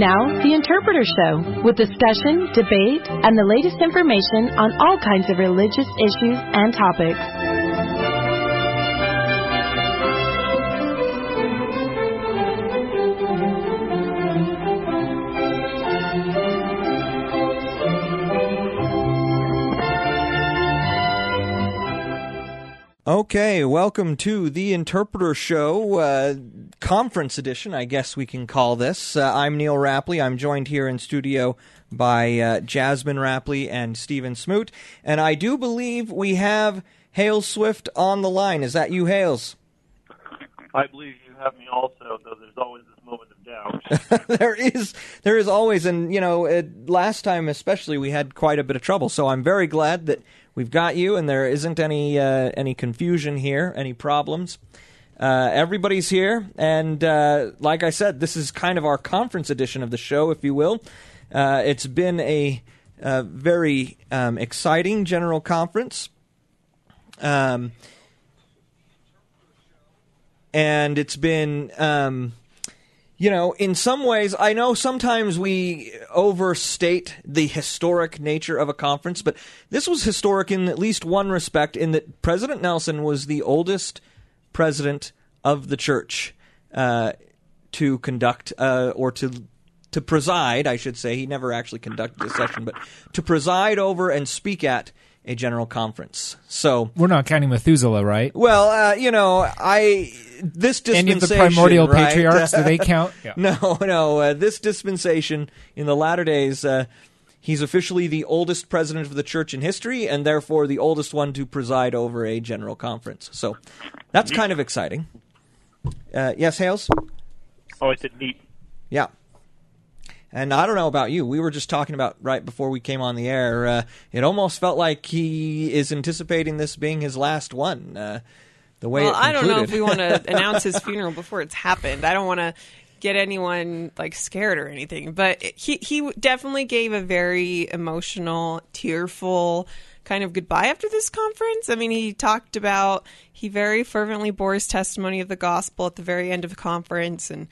Now, The Interpreter Show, with discussion, debate, and the latest information on all kinds of religious issues and topics. Okay, welcome to the Interpreter Show, uh, conference edition, I guess we can call this. Uh, I'm Neal Rappleye. I'm joined here in studio by uh, Jasmine Rappleye and Stephen Smoot. And I do believe we have Hales Swift on the line. Is that you, Hales? I believe you have me also, though there's always this moment of doubt. there is, there is always, and you know, it, last time especially, we had quite a bit of trouble. So I'm very glad that we've got you, and there isn't any uh, any confusion here, any problems. Uh, everybody's here, and uh, like I said, this is kind of our conference edition of the show, if you will. Uh, it's been a, a very um, exciting general conference. Um, and it's been um, you know, in some ways, I know sometimes we overstate the historic nature of a conference, but this was historic in at least one respect, in that President Nelson was the oldest president of the church uh, to conduct uh, or to to preside, I should say. He never actually conducted a session, but to preside over and speak at a general conference. So we're not counting Methuselah, right? Well, uh, you know, I this dispensation. Any of the primordial right? patriarchs do they count? Yeah. No, no. Uh, this dispensation in the latter days, uh, he's officially the oldest president of the church in history, and therefore the oldest one to preside over a general conference. So that's kind of exciting. Uh, yes, Hales. Oh, I said neat. Yeah. And I don't know about you. We were just talking about right before we came on the air. Uh, it almost felt like he is anticipating this being his last one. Uh, the way well, I don't know if we want to announce his funeral before it's happened. I don't want to get anyone like scared or anything. But he he definitely gave a very emotional, tearful kind of goodbye after this conference. I mean, he talked about he very fervently bore his testimony of the gospel at the very end of the conference and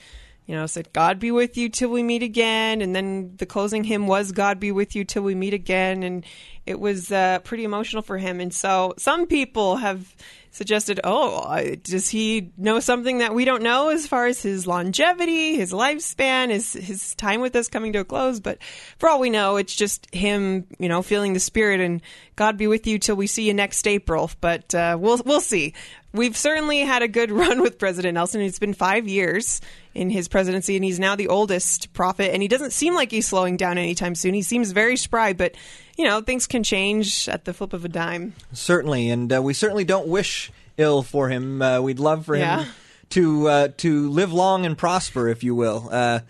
you know, said, God be with you till we meet again. And then the closing hymn was, God be with you till we meet again. And it was uh, pretty emotional for him. And so some people have suggested, oh, does he know something that we don't know as far as his longevity, his lifespan, his his time with us coming to a close? But for all we know, it's just him, you know, feeling the spirit and God be with you till we see you next April. But uh, we'll we'll see. We've certainly had a good run with President Nelson. It's been five years in his presidency, and he's now the oldest prophet. And he doesn't seem like he's slowing down anytime soon. He seems very spry, but you know things can change at the flip of a dime. Certainly, and uh, we certainly don't wish ill for him. Uh, we'd love for yeah. him to uh, to live long and prosper, if you will. Uh,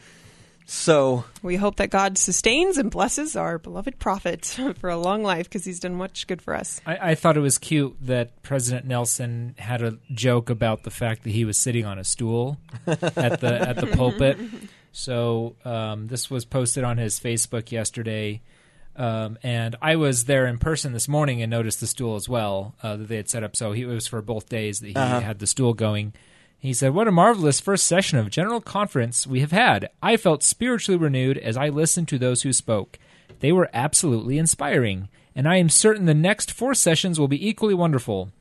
so we hope that God sustains and blesses our beloved prophet for a long life because he's done much good for us. I, I, thought it was cute that President Nelson had a joke about the fact that he was sitting on a stool at the at the pulpit. So um, this was posted on his Facebook yesterday. Um, and I was there in person this morning and noticed the stool as well uh, that they had set up. So he, it was for both days that he uh-huh. had the stool going. He said, What a marvelous first session of General Conference we have had. I felt spiritually renewed as I listened to those who spoke. They were absolutely inspiring, and I am certain the next four sessions will be equally wonderful.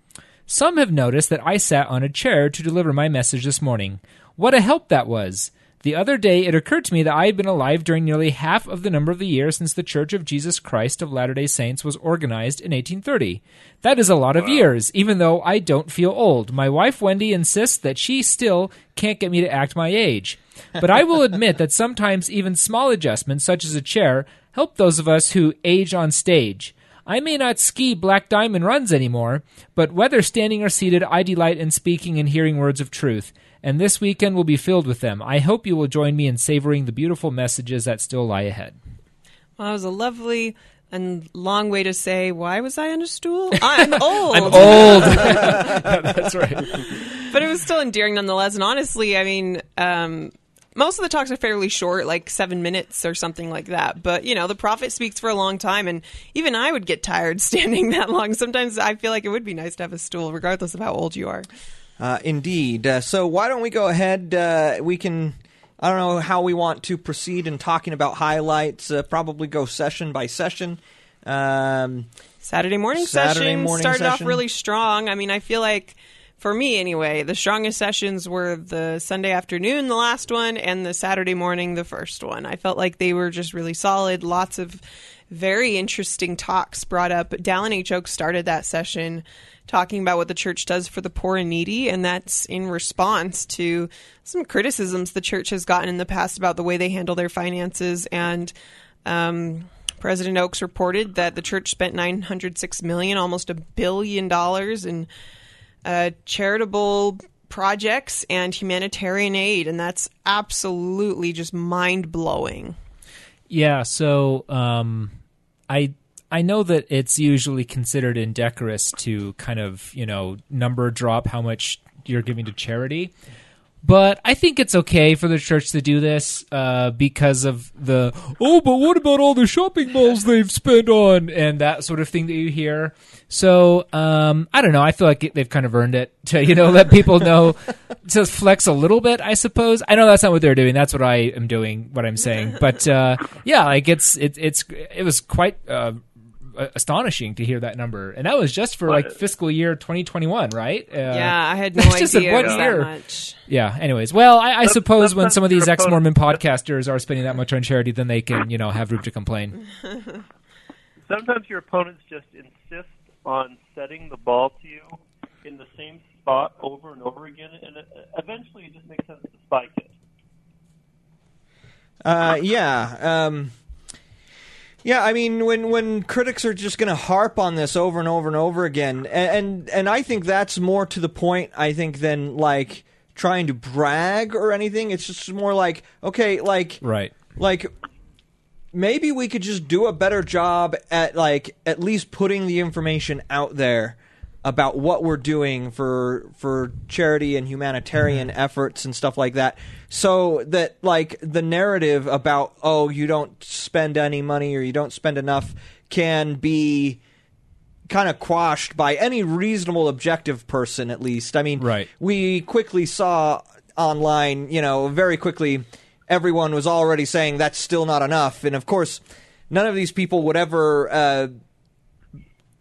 Some have noticed that I sat on a chair to deliver my message this morning. What a help that was! The other day it occurred to me that I had been alive during nearly half of the number of the years since the Church of Jesus Christ of Latter day Saints was organized in 1830. That is a lot of years, even though I don't feel old. My wife Wendy insists that she still can't get me to act my age. But I will admit that sometimes even small adjustments, such as a chair, help those of us who age on stage. I may not ski black diamond runs anymore, but whether standing or seated, I delight in speaking and hearing words of truth and this weekend will be filled with them. I hope you will join me in savoring the beautiful messages that still lie ahead. Well, that was a lovely and long way to say, why was I on a stool? I'm old. I'm old. that's right. But it was still endearing nonetheless. And honestly, I mean, um, most of the talks are fairly short, like seven minutes or something like that. But, you know, the prophet speaks for a long time, and even I would get tired standing that long. Sometimes I feel like it would be nice to have a stool, regardless of how old you are. Uh, indeed. Uh, so why don't we go ahead? Uh, we can I don't know how we want to proceed in talking about highlights. Uh, probably go session by session. Um, Saturday morning Saturday session morning started session. off really strong. I mean, I feel like for me anyway, the strongest sessions were the Sunday afternoon, the last one, and the Saturday morning, the first one. I felt like they were just really solid. Lots of very interesting talks brought up. Dallin H. Oaks started that session talking about what the church does for the poor and needy, and that's in response to some criticisms the church has gotten in the past about the way they handle their finances and um, President Oaks reported that the church spent 906 million, almost a billion dollars in uh, charitable projects and humanitarian aid, and that's absolutely just mind blowing. Yeah, so um, I I know that it's usually considered indecorous to kind of you know number drop how much you're giving to charity, but I think it's okay for the church to do this uh, because of the oh, but what about all the shopping malls they've spent on and that sort of thing that you hear. So um, I don't know. I feel like they've kind of earned it to you know let people know to flex a little bit. I suppose. I know that's not what they're doing. That's what I am doing. What I'm saying. But uh, yeah, like it's it, it's it was quite. Uh, astonishing to hear that number, and that was just for like fiscal year 2021, right? Uh, yeah, I had no idea just in one was year. that much. Yeah. Anyways, well, I, I Some- suppose when some of these ex Mormon podcasters are spending that much on charity, then they can, you know, have room to complain. Sometimes your opponents just insist on setting the ball to you in the same spot over and over again, and it, eventually it just makes sense to spike it. Uh, yeah. Um, yeah, I mean, when when critics are just going to harp on this over and over and over again, and, and and I think that's more to the point. I think than like trying to brag or anything. It's just more like, okay, like Right. like maybe we could just do a better job at like at least putting the information out there about what we're doing for for charity and humanitarian efforts and stuff like that. So that like the narrative about oh you don't spend any money or you don't spend enough can be kind of quashed by any reasonable objective person at least. I mean Right. we quickly saw online you know very quickly everyone was already saying that's still not enough. And of course none of these people would ever uh,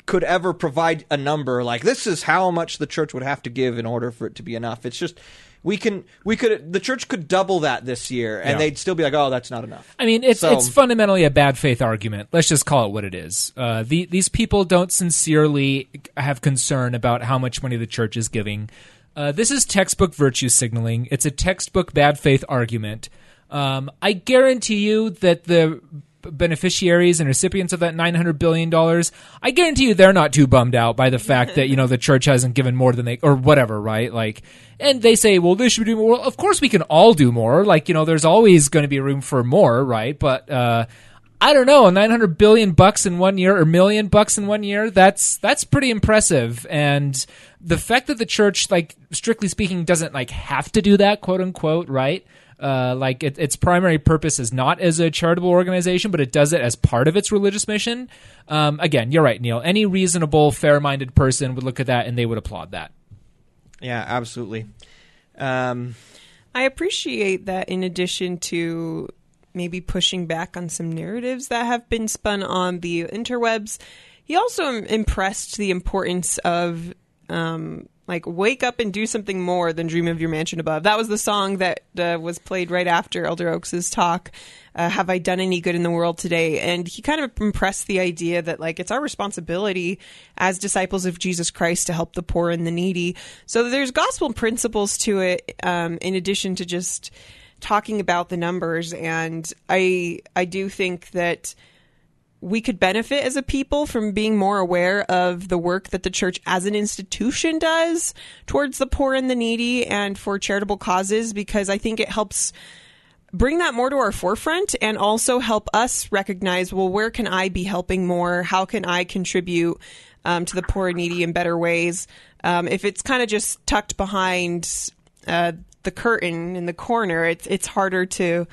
could ever provide a number like this is how much the church would have to give in order for it to be enough it's just we can we could the church could double that this year and Yeah. they'd still be like oh that's not enough I mean, it's So- it's fundamentally a bad faith argument. Let's just call it what it is. Uh, the, these people don't sincerely have concern about how much money the church is giving. Uh, this is textbook virtue signaling. It's a textbook bad faith argument. Um, I guarantee you that the beneficiaries and recipients of that $900 billion, I guarantee you they're not too bummed out by the fact that, you know, the church hasn't given more than they, or whatever, right? Like, and they say, well, this should do more. Well, of course we can all do more. Like, you know, there's always going to be room for more, right? But, uh, I don't know, 900 billion bucks in one year or million bucks in one year, that's that's pretty impressive. And the fact that the church like strictly speaking doesn't like have to do that, quote unquote, right? Uh, like it, its primary purpose is not as a charitable organization, but it does it as part of its religious mission. Um, again, you're right, Neal. Any reasonable, fair-minded person would look at that and they would applaud that. yeah absolutely um, I appreciate that in addition to maybe pushing back on some narratives that have been spun on the interwebs, he also impressed the importance of um, like wake up and do something more than dream of your mansion above. That was the song that uh, was played right after Elder Oaks's talk. Uh, have I done any good in the world today? And he kind of impressed the idea that like it's our responsibility as disciples of Jesus Christ to help the poor and the needy. So there's gospel principles to it, um, in addition to just talking about the numbers. And I I do think that we could benefit as a people from being more aware of the work that the church as an institution does towards the poor and the needy and for charitable causes because I think it helps bring that more to our forefront and also help us recognize well where can i be helping more? How can i contribute um, to the poor and needy in better ways? Um, if it's kind of just tucked behind uh, the curtain in the corner it's it's harder to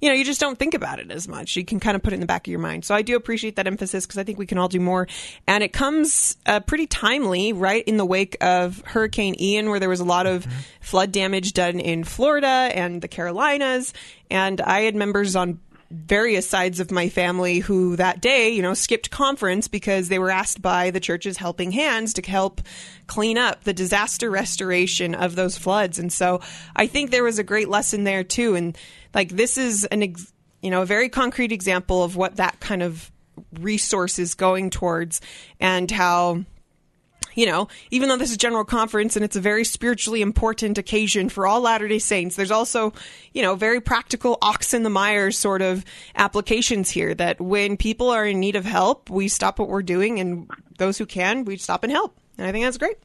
you know, you just don't think about it as much. You can kind of put it in the back of your mind. So I do appreciate that emphasis because I think we can all do more. And it comes uh, pretty timely, right in the wake of Hurricane Ian, where there was a lot of flood damage done in Florida and the Carolinas. And I had members on various sides of my family who that day, you know, skipped conference because they were asked by the church's helping hands to help clean up the disaster restoration of those floods. And so I think there was a great lesson there too. And like this is an, ex- you know, a very concrete example of what that kind of resource is going towards and how you know, even though this is general conference and it's a very spiritually important occasion for all Latter day Saints, there's also, you know, very practical ox in the mire sort of applications here that when people are in need of help, we stop what we're doing and those who can, we stop and help. And I think that's great.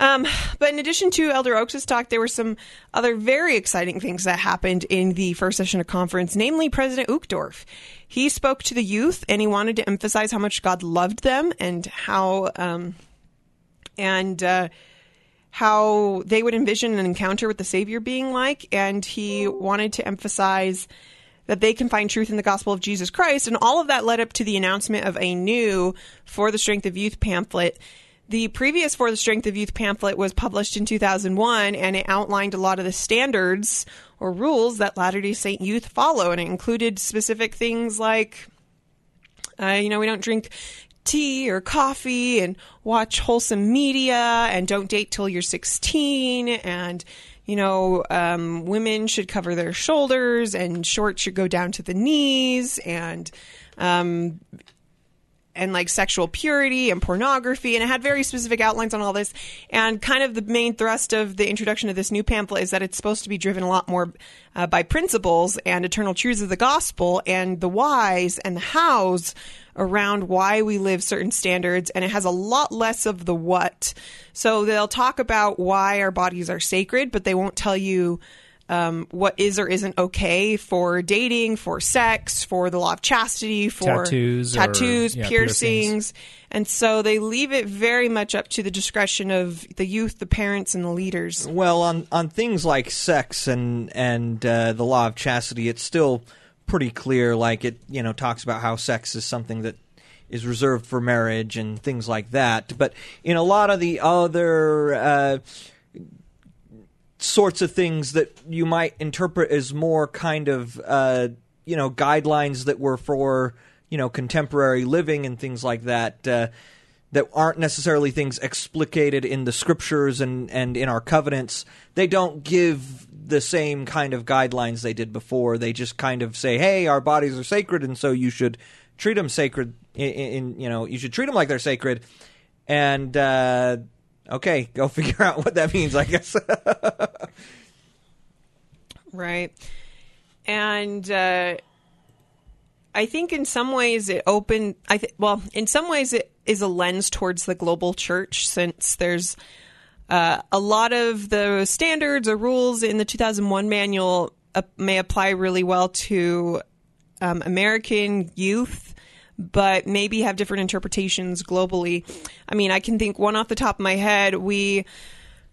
Um, but in addition to Elder Oaks' talk, there were some other very exciting things that happened in the first session of conference, namely President Uchtdorf. He spoke to the youth and he wanted to emphasize how much God loved them and how, um, and, uh, how they would envision an encounter with the Savior being like. And he wanted to emphasize that they can find truth in the gospel of Jesus Christ. And all of that led up to the announcement of a new For the Strength of Youth pamphlet the previous For the Strength of Youth pamphlet was published in 2001 and it outlined a lot of the standards or rules that Latter day Saint youth follow. And it included specific things like, uh, you know, we don't drink tea or coffee and watch wholesome media and don't date till you're 16 and you know um, women should cover their shoulders and shorts should go down to the knees and um, and like sexual purity and pornography and it had very specific outlines on all this. And kind of the main thrust of the introduction of this new pamphlet is that it's supposed to be driven a lot more uh, by principles and eternal truths of the gospel and the whys and the hows around why we live certain standards and it has a lot less of the what. So they'll talk about why our bodies are sacred but they won't tell you um, what is or isn't okay for dating, for sex, for the law of chastity, for Tattoos or- yeah, piercings. piercings. And so they leave it very much up to the discretion of the youth, the parents, and the leaders. Well, on on things like sex and and uh, the law of chastity, it's still pretty clear. Like it, you know, talks about how sex is something that is reserved for marriage and things like that. But in a lot of the other uh, sorts of things that you might interpret as more kind of uh, you know guidelines that were for you know contemporary living and things like that uh, that aren't necessarily things explicated in the scriptures and and in our covenants. They don't give the same kind of guidelines they did before. They just kind of say hey our bodies are sacred and so you should treat them sacred. In, in you know you should treat them like they're sacred. And uh, okay go figure out what that means i guess Right. And uh, I think in some ways it opened, I th- well, in some ways it is a lens towards the global church since there's uh, a lot of the standards or rules in the 2001 manual uh, may apply really well to um, American youth, but maybe have different interpretations globally. I mean, I can think one off the top of my head. We,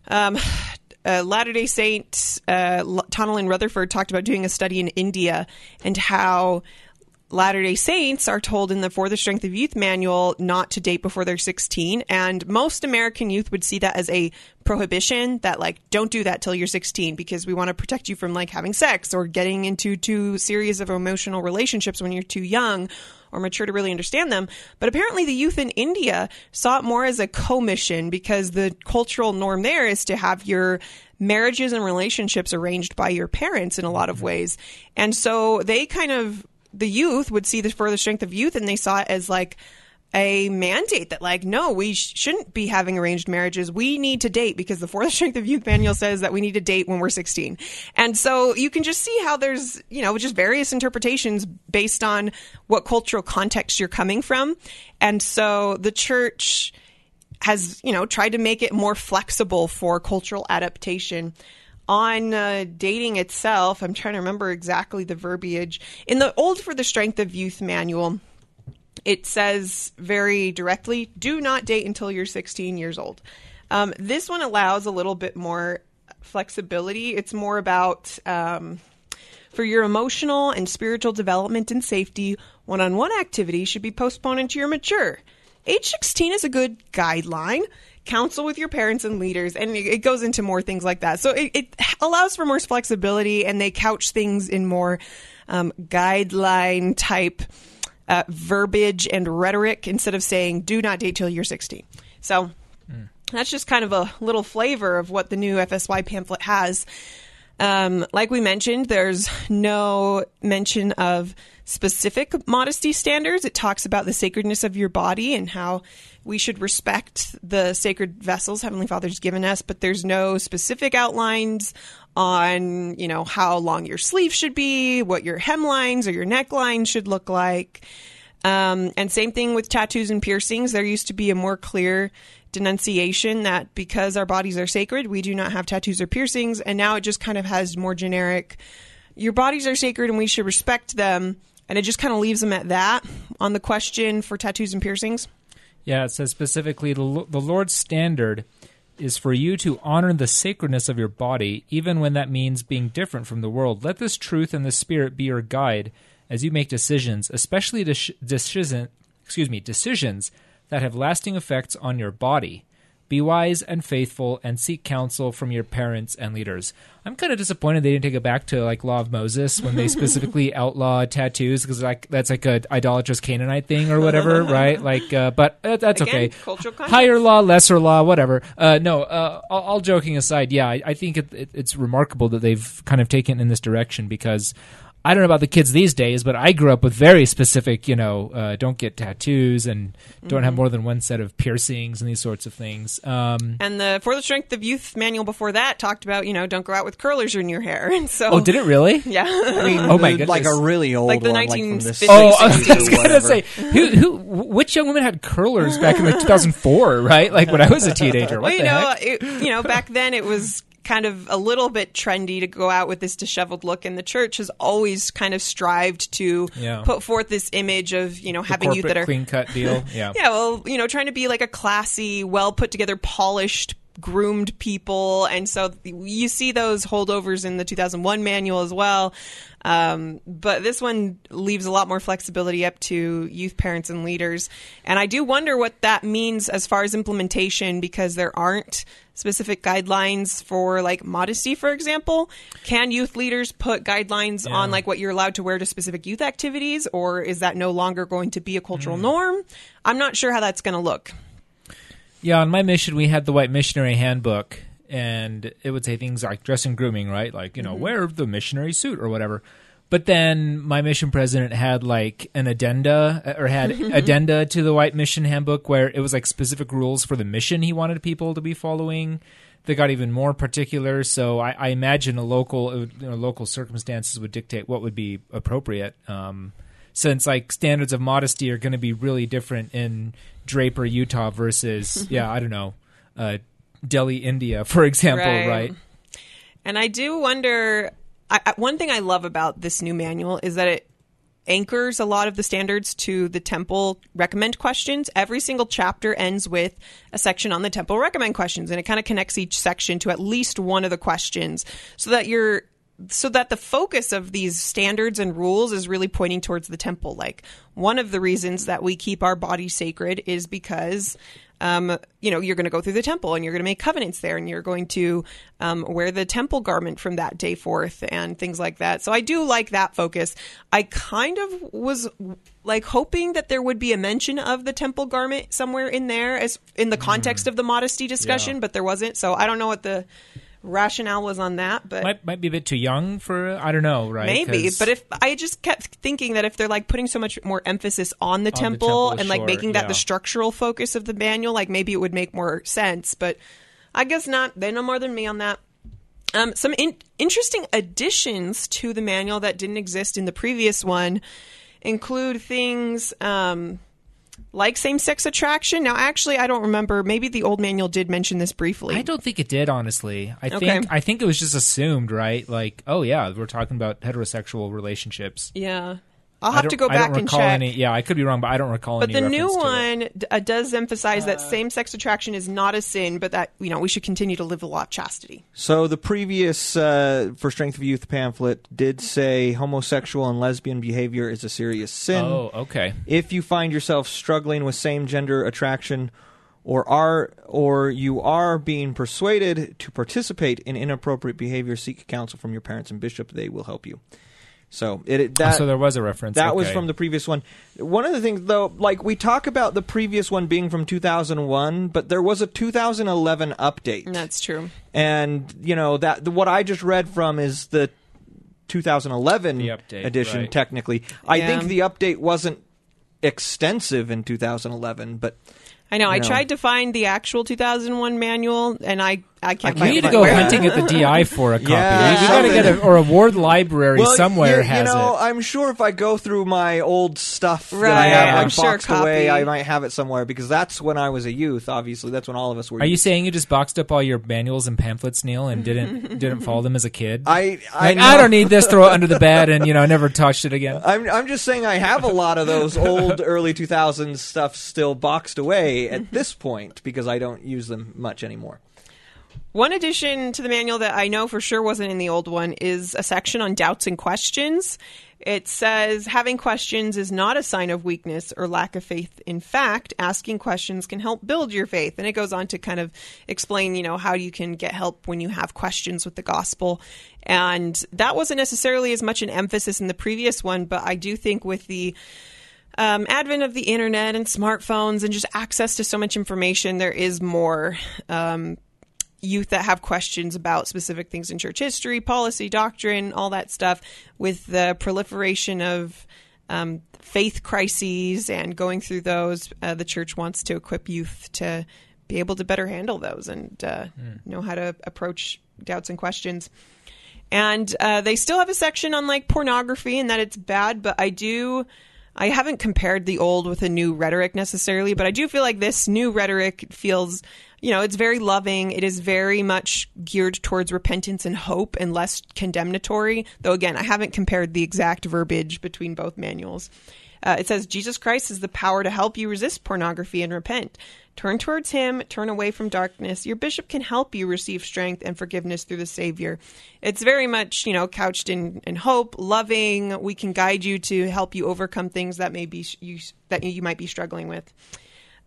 um, uh, Latter day Saint uh, L- Taunalyn Rutherford talked about doing a study in India and how Latter day Saints are told in the For the Strength of Youth manual not to date before they're 16. And most American youth would see that as a prohibition that, like, don't do that till you're 16 because we want to protect you from, like, having sex or getting into too serious of emotional relationships when you're too young or mature to really understand them. But apparently, the youth in India saw it more as a commission because the cultural norm there is to have your marriages and relationships arranged by your parents in a lot of mm-hmm. ways. And so they kind of the youth would see the For the Strength of Youth and they saw it as like a mandate that like no we sh- shouldn't be having arranged marriages. We need to date because the For the Strength of Youth manual says that we need to date when we're 16 and so you can just see how there's you know just various interpretations based on what cultural context you're coming from. And so the church has you know tried to make it more flexible for cultural adaptation on uh, dating itself i'm trying to remember exactly the verbiage in the old for the strength of youth manual it says very directly do not date until you're 16 years old um, this one allows a little bit more flexibility it's more about um, For your emotional and spiritual development and safety, one on one activity should be postponed until you're mature. Age 16 is a good guideline. Counsel with your parents and leaders, and it goes into more things like that. So it, it allows for more flexibility, and they couch things in more um, guideline type uh, verbiage and rhetoric instead of saying "do not date till you're 16." So that's just kind of a little flavor of what the new FSY pamphlet has. Um, like we mentioned, there's no mention of specific modesty standards. It talks about the sacredness of your body and how we should respect the sacred vessels Heavenly Father's given us, but there's no specific outlines on, you know, how long your sleeve should be, what your hemlines or your neckline should look like. Um, and same thing with tattoos and piercings. There used to be a more clear denunciation that because our bodies are sacred, we do not have tattoos or piercings. And now it just kind of has more generic, your bodies are sacred and we should respect them. And it just kind of leaves them at that on the question for tattoos and piercings. Yeah, it says specifically the, the Lord's standard is for you to honor the sacredness of your body, even when that means being different from the world. Let this truth and the Spirit be your guide as you make decisions, especially dis- decision, excuse me, decisions that have lasting effects on your body. Be wise and faithful, and seek counsel from your parents and leaders. I'm kind of disappointed they didn't take it back to like Law of Moses when they specifically outlawed tattoos because like that's like a idolatrous Canaanite thing or whatever, right? Like, uh, but uh, that's Again, okay. cultural context. Higher law, lesser law, whatever. Uh, no, uh, all, all joking aside, yeah, I, I think it, it, it's remarkable that they've kind of taken in this direction because I don't know about the kids these days, but I grew up with very specific, you know, uh, don't get tattoos and don't Mm-hmm. have more than one set of piercings and these sorts of things. Um, And the For the Strength of Youth manual before that talked about, you know, don't go out with curlers in your hair. And so, oh, did it really? Yeah. I mean, Oh my the- goodness. like a really old Like the one, like from the 1950s. Oh, I was or gonna say, who, who, which young woman had curlers back in like 2004, right? Like when I was a teenager. What well, you the know, heck? it, you know, back then it was kind of a little bit trendy to go out with this disheveled look, and the church has always kind of strived to Yeah. put forth this image of you know having youth that are clean cut deal. Yeah. yeah, well, you know, trying to be like a classy, well put together, polished, groomed people. And so you see those holdovers in the 2001 manual as well. Um, but this one leaves a lot more flexibility up to youth parents and leaders. And I do wonder what that means as far as implementation because there aren't specific guidelines for like modesty, for example. Can youth leaders put guidelines on like what you're allowed to wear to specific youth activities, or is that no longer going to be a cultural norm? I'm not sure how that's going to look. Yeah, on my mission, we had the White Missionary Handbook, and it would say things like dress and grooming, right? Like, you know, wear the missionary suit or whatever. But then my mission president had like an addenda uh, or had addenda to the White Mission Handbook where it was like specific rules for the mission he wanted people to be following. They got even more particular. So I, I imagine a local, uh, you know, local circumstances would dictate what would be appropriate. Um, since like standards of modesty are going to be really different in Draper, Utah versus yeah, I don't know, uh, Delhi, India, for example, Right. right? And I do wonder. I, one thing I love about this new manual is that it anchors a lot of the standards to the temple recommend questions. Every single chapter ends with a section on the temple recommend questions, and it kind of connects each section to at least one of the questions, so that you're so that the focus of these standards and rules is really pointing towards the temple. Like one of the reasons that we keep our body sacred is because um, you know, you're going to go through the temple and you're going to make covenants there and you're going to um, wear the temple garment from that day forth and things like that. So I do like that focus. I kind of was like hoping that there would be a mention of the temple garment somewhere in there as in the context of the modesty discussion, Yeah. but there wasn't. So I don't know what the rationale was on that, but Might might be a bit too young for I don't know, right? Maybe, 'Cause- but if I just kept thinking that if they're like putting so much more emphasis on the the temple, temple, and like sure, making that yeah. the structural focus of the manual, like maybe it would make more sense. But I guess not. They know more than me on that. Um, some in- interesting additions to the manual that didn't exist in the previous one include things um, like same-sex attraction. Now, actually, I don't remember. Maybe the old manual did mention this briefly. I don't think it did, honestly. I Okay. think I think it was just assumed, right? Like, oh yeah, we're talking about heterosexual relationships. Yeah. I'll have to go back and check. Any, yeah, I could be wrong, but I don't recall But any. the new one it. d- uh, does emphasize that same-sex attraction is not a sin, but that you know we should continue to live the law of chastity. So the previous uh, for Strength of Youth pamphlet did say homosexual and lesbian behavior is a serious sin. Oh, okay. If you find yourself struggling with same gender attraction or are or you are being persuaded to participate in inappropriate behavior, seek counsel from your parents and bishop. They will help you. So it, it- that Oh, so there was a reference. that was from the previous one. One of the things, though, like we talk about the previous one being from 2001, but there was a 2011 update. That's true. and you know that the, what I just read from is the 2011 The update, edition. right. Technically, I Yeah. think the update wasn't extensive in 2011, but I know. I know. tried to find the actual 2001 manual, and I I can't. I find We need to go hunting at the DI for a copy. Yeah, we got to get a or a ward library well, somewhere you, has you know, it. I'm sure if I go through my old stuff that I Right, have I'm like, sure boxed away. I might have it somewhere because that's when I was a youth. Obviously, that's when all of us were. Are you saying you just boxed up all your manuals and pamphlets, Neal, and didn't didn't follow them as a kid? I I, like, I don't need this. Throw it under the bed, and you know, never touched it again. I'm I'm just saying I have a lot of those old early 2000s stuff still boxed away at this point because I don't use them much anymore. One addition to the manual that I know for sure wasn't in the old one is a section on doubts and questions. It says having questions is not a sign of weakness or lack of faith. In fact, asking questions can help build your faith. And it goes on to kind of explain, you know, how you can get help when you have questions with the gospel. And that wasn't necessarily as much an emphasis in the previous one, but I do think with the um, advent of the internet and smartphones and just access to so much information, there is more um, youth that have questions about specific things in church history, policy, doctrine, all that stuff. With the proliferation of um, faith crises and going through those, uh, the church wants to equip youth to be able to better handle those and uh, know how to approach doubts and questions. And uh, they still have a section on like pornography and that it's bad, but I do. I haven't compared the old with a new rhetoric necessarily, but I do feel like this new rhetoric feels, you know, it's very loving. It is very much geared towards repentance and hope and less condemnatory. Though, again, I haven't compared the exact verbiage between both manuals. Uh, it says Jesus Christ is the power to help you resist pornography and repent. Turn towards Him, turn away from darkness. Your bishop can help you receive strength and forgiveness through the Savior. It's very much, you know, couched in, in hope, loving. We can guide you to help you overcome things that may be you that you might be struggling with.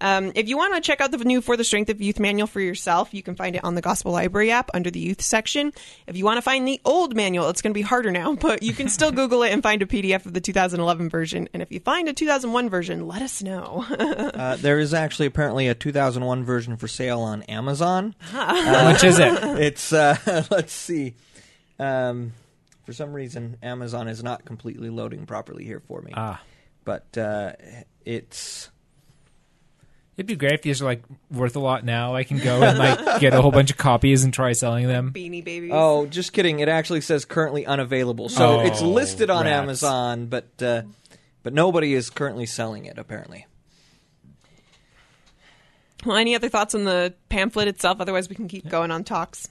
Um, if you want to check out the new For the Strength of Youth manual for yourself, you can find it on the Gospel Library app under the youth section. If you want to find the old manual, it's going to be harder now, but you can still Google it and find a PDF of the 2011 version. And if you find a 2001 version, let us know. Uh, there is actually apparently a 2001 version for sale on Amazon. How much is it? It's uh, let's see. Um, for some reason, Amazon is not completely loading properly here for me. Ah, but uh, it's it'd be great if these are like worth a lot now. I can go and like get a whole bunch of copies and try selling them. Beanie Babies. oh, just kidding. It actually says currently unavailable, so Oh, it's listed on rats. Amazon, but uh, but nobody is currently selling it apparently. Well, any other thoughts on the pamphlet itself? Otherwise, we can keep going on talks.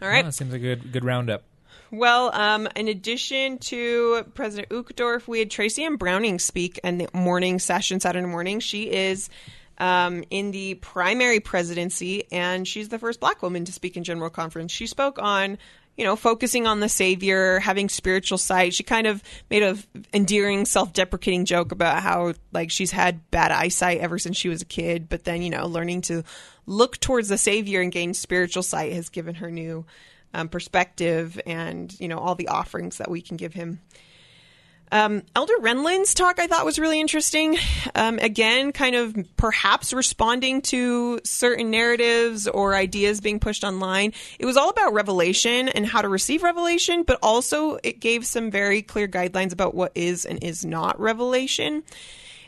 All right. Oh, that seems like a good good roundup. Well, um, in addition to President Uchtdorf, we had Tracy Ann Browning speak in the morning session Saturday morning. She is um, in the primary presidency, and she's the first Black woman to speak in General Conference. She spoke on, you know, focusing on the Savior, having spiritual sight. She kind of made a endearing, self-deprecating joke about how like she's had bad eyesight ever since she was a kid, but then you know, learning to look towards the Savior and gain spiritual sight has given her new um, perspective and you know all the offerings that we can give him. Um, Elder Renlund's talk I thought was really interesting. Um, again, kind of perhaps responding to certain narratives or ideas being pushed online. It was all about revelation and how to receive revelation, but also it gave some very clear guidelines about what is and is not revelation.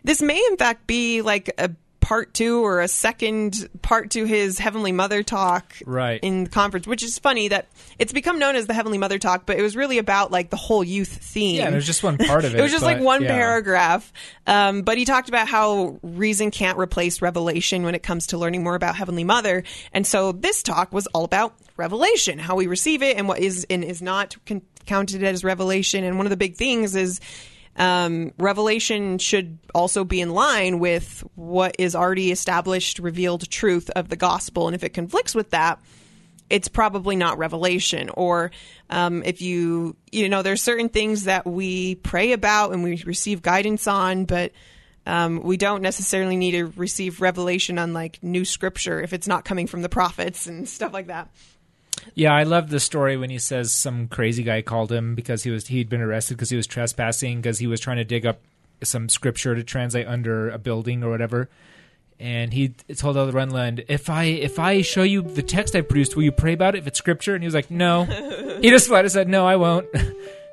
This may, in fact, be like a part two or a second part to his Heavenly Mother talk Right. in the conference, which is funny that it's become known as the Heavenly Mother talk, but it was really about like the whole youth theme. Yeah, was just one part of it. It was just like one yeah. paragraph. Um, but he talked about how reason can't replace revelation when it comes to learning more about Heavenly Mother. And so this talk was all about revelation, how we receive it and what is and is not con- counted as revelation. And one of the big things is um, revelation should also be in line with what is already established, revealed truth of the gospel. And if it conflicts with that, it's probably not revelation. Or um, if you, you know, there's certain things that we pray about and we receive guidance on, but um, we don't necessarily need to receive revelation on like new scripture if it's not coming from the prophets and stuff like that. Yeah, I love the story when he says some crazy guy called him because he was he'd been arrested because he was trespassing because he was trying to dig up some scripture to translate under a building or whatever. And he told Elder Renlund, "If I if I show you the text I produced, will you pray about it if it's scripture?" And he was like, "No." he just flat out said, "No, I won't."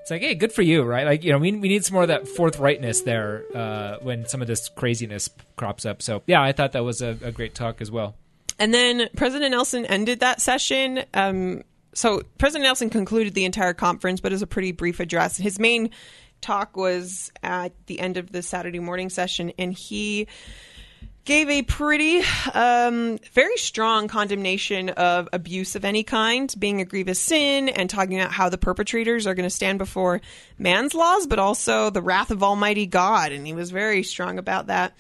it's like, hey, good for you, right? Like, you know, we we need some more of that forthrightness there uh, when some of this craziness crops up. So, yeah, I thought that was a, a great talk as well. And then President Nelson ended that session. Um, so President Nelson concluded the entire conference, but it was a pretty brief address. His main talk was at the end of the Saturday morning session, and he gave a pretty, um, very strong condemnation of abuse of any kind being a grievous sin and talking about how the perpetrators are going to stand before man's laws, but also the wrath of Almighty God. And he was very strong about that.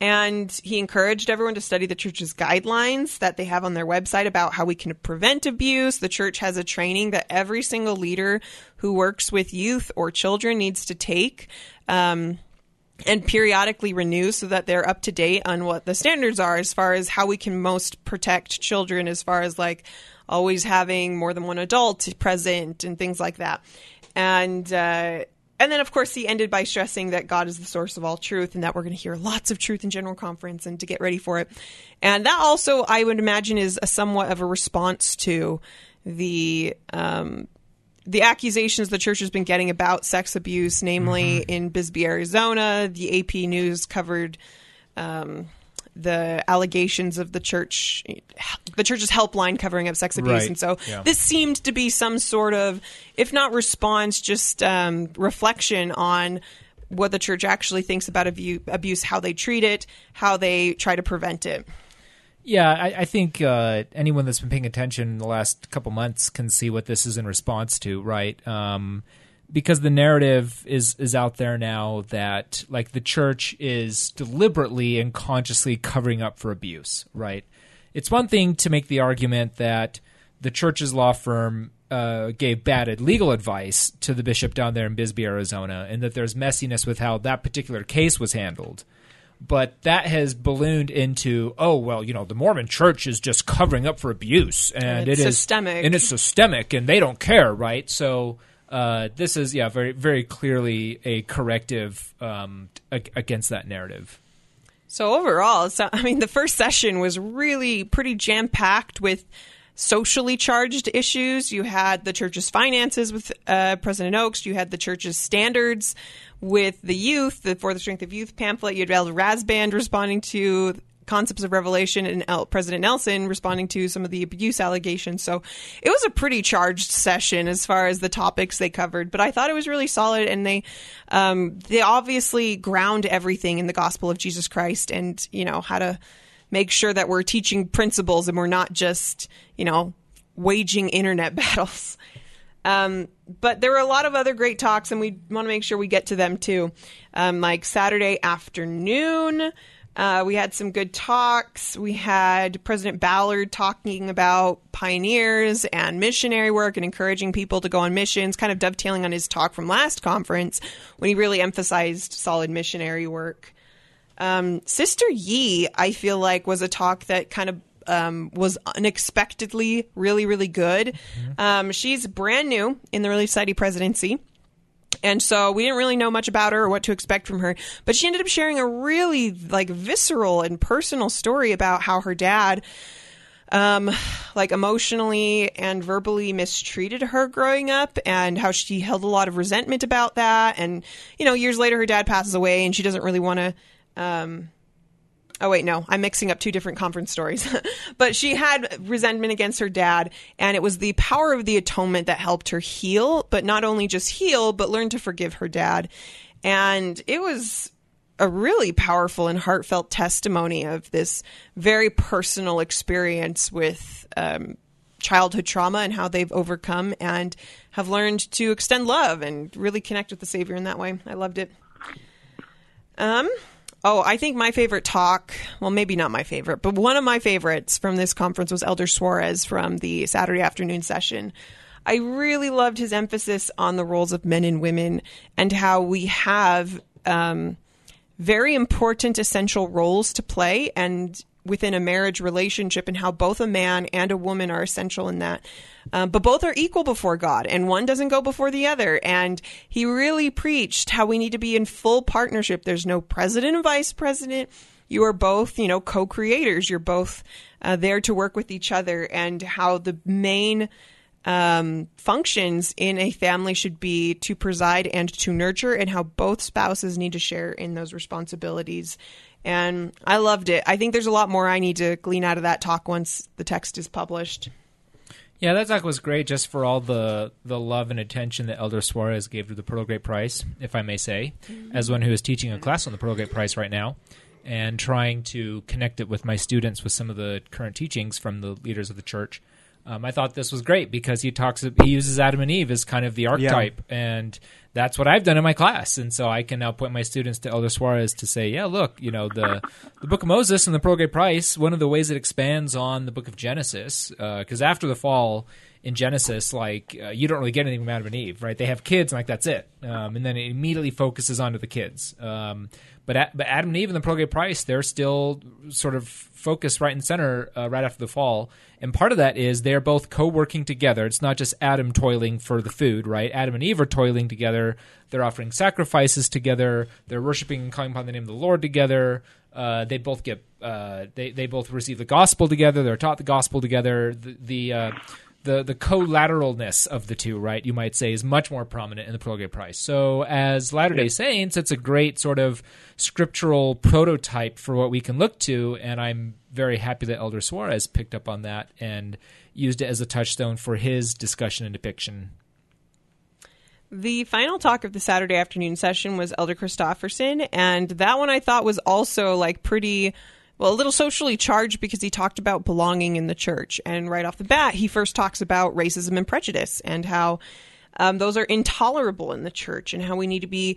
And he encouraged everyone to study the church's guidelines that they have on their website about how we can prevent abuse. The church has a training that every single leader who works with youth or children needs to take. Um, and periodically renew so that they're up to date on what the standards are as far as how we can most protect children as far as like always having more than one adult present and things like that and uh, and then of course he ended by stressing that god is the source of all truth and that we're going to hear lots of truth in general conference and to get ready for it and that also i would imagine is a somewhat of a response to the um, the accusations the church has been getting about sex abuse, namely mm-hmm. in Bisbee, Arizona. The AP News covered um, the allegations of the church, the church's helpline covering up sex abuse, right. and so yeah. this seemed to be some sort of, if not response, just um, reflection on what the church actually thinks about abuse, how they treat it, how they try to prevent it. Yeah, I, I think uh, anyone that's been paying attention in the last couple months can see what this is in response to, right? Um, because the narrative is is out there now that like the church is deliberately and consciously covering up for abuse, right? It's one thing to make the argument that the church's law firm uh, gave bad legal advice to the bishop down there in Bisbee, Arizona, and that there's messiness with how that particular case was handled but that has ballooned into oh well you know the mormon church is just covering up for abuse and it's it systemic. and it's systemic and they don't care right so uh, this is yeah very very clearly a corrective um, ag- against that narrative so overall so i mean the first session was really pretty jam packed with socially charged issues. You had the church's finances with uh, President Oaks. You had the church's standards with the youth, the For the Strength of Youth pamphlet. You had Elder Rasband responding to concepts of revelation and El- President Nelson responding to some of the abuse allegations. So it was a pretty charged session as far as the topics they covered, but I thought it was really solid and they, um, they obviously ground everything in the gospel of Jesus Christ and, you know, how to, make sure that we're teaching principles and we're not just, you know, waging internet battles. Um, but there were a lot of other great talks, and we want to make sure we get to them too. Um, like Saturday afternoon, uh, we had some good talks. We had President Ballard talking about pioneers and missionary work and encouraging people to go on missions, kind of dovetailing on his talk from last conference when he really emphasized solid missionary work. Um, Sister Yee, I feel like, was a talk that kind of um, was unexpectedly really, really good. Mm-hmm. Um, she's brand new in the Relief Society presidency. And so we didn't really know much about her or what to expect from her, but she ended up sharing a really like visceral and personal story about how her dad um, like emotionally and verbally mistreated her growing up and how she held a lot of resentment about that. And, you know, years later, her dad passes away and she doesn't really want to um, oh wait, no, I'm mixing up two different conference stories. but she had resentment against her dad, and it was the power of the atonement that helped her heal, but not only just heal, but learn to forgive her dad. And it was a really powerful and heartfelt testimony of this very personal experience with um, childhood trauma and how they've overcome and have learned to extend love and really connect with the Savior in that way. I loved it. Um, oh, I think my favorite talk, well, maybe not my favorite, but one of my favorites from this conference was Elder Soares from the Saturday afternoon session. I really loved his emphasis on the roles of men and women and how we have um, very important, essential roles to play and within a marriage relationship and how both a man and a woman are essential in that. Um, but both are equal before God, and one doesn't go before the other. And he really preached how we need to be in full partnership. There's no president and vice president. You are both, you know, co-creators. You're both uh, there to work with each other, and how the main um, functions in a family should be to preside and to nurture, and how both spouses need to share in those responsibilities. And I loved it. I think there's a lot more I need to glean out of that talk once the text is published. Yeah, that talk was great just for all the, the love and attention that Elder Soares gave to the Pearl Great Price, if I may say, mm-hmm. as one who is teaching a class on the Pearl Great Price right now and trying to connect it with my students with some of the current teachings from the leaders of the church. Um, I thought this was great because he talks, he uses Adam and Eve as kind of the archetype, yeah. and that's what I've done in my class. And so I can now point my students to Elder Soares to say, yeah, look, you know, the the Book of Moses and the Pearl Great Price. One of the ways it expands on the Book of Genesis, because uh, after the fall in Genesis, like uh, you don't really get anything from Adam and Eve, right? They have kids, and like that's it, um, and then it immediately focuses onto the kids. Um, but but Adam and Eve and the Great Price, they're still sort of focused right in center uh, right after the fall. And part of that is they're both co working together. It's not just Adam toiling for the food, right? Adam and Eve are toiling together. They're offering sacrifices together. They're worshiping and calling upon the name of the Lord together. Uh, they both get uh, they they both receive the gospel together. They're taught the gospel together. The, the uh, the the collateralness of the two, right? You might say, is much more prominent in the Pearl Great Price. So, as Latter Day Saints, it's a great sort of scriptural prototype for what we can look to, and I'm very happy that Elder Soares picked up on that and used it as a touchstone for his discussion and depiction. The final talk of the Saturday afternoon session was Elder Christofferson, and that one I thought was also like pretty well, a little socially charged because he talked about belonging in the church. And right off the bat, he first talks about racism and prejudice and how um, those are intolerable in the church and how we need to be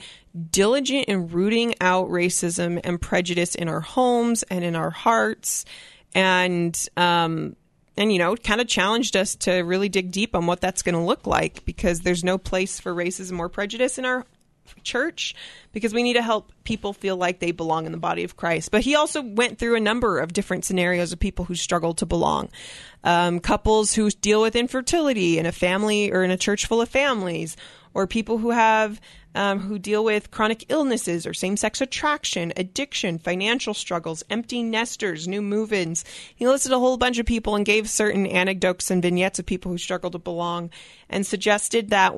diligent in rooting out racism and prejudice in our homes and in our hearts. And, um, and you know, kind of challenged us to really dig deep on what that's going to look like because there's no place for racism or prejudice in our church because we need to help people feel like they belong in the body of Christ. But he also went through a number of different scenarios of people who struggle to belong. Um, couples who deal with infertility in a family or in a church full of families, or people who have um, who deal with chronic illnesses or same sex attraction, addiction, financial struggles, empty nesters, new move ins. He listed a whole bunch of people and gave certain anecdotes and vignettes of people who struggle to belong and suggested that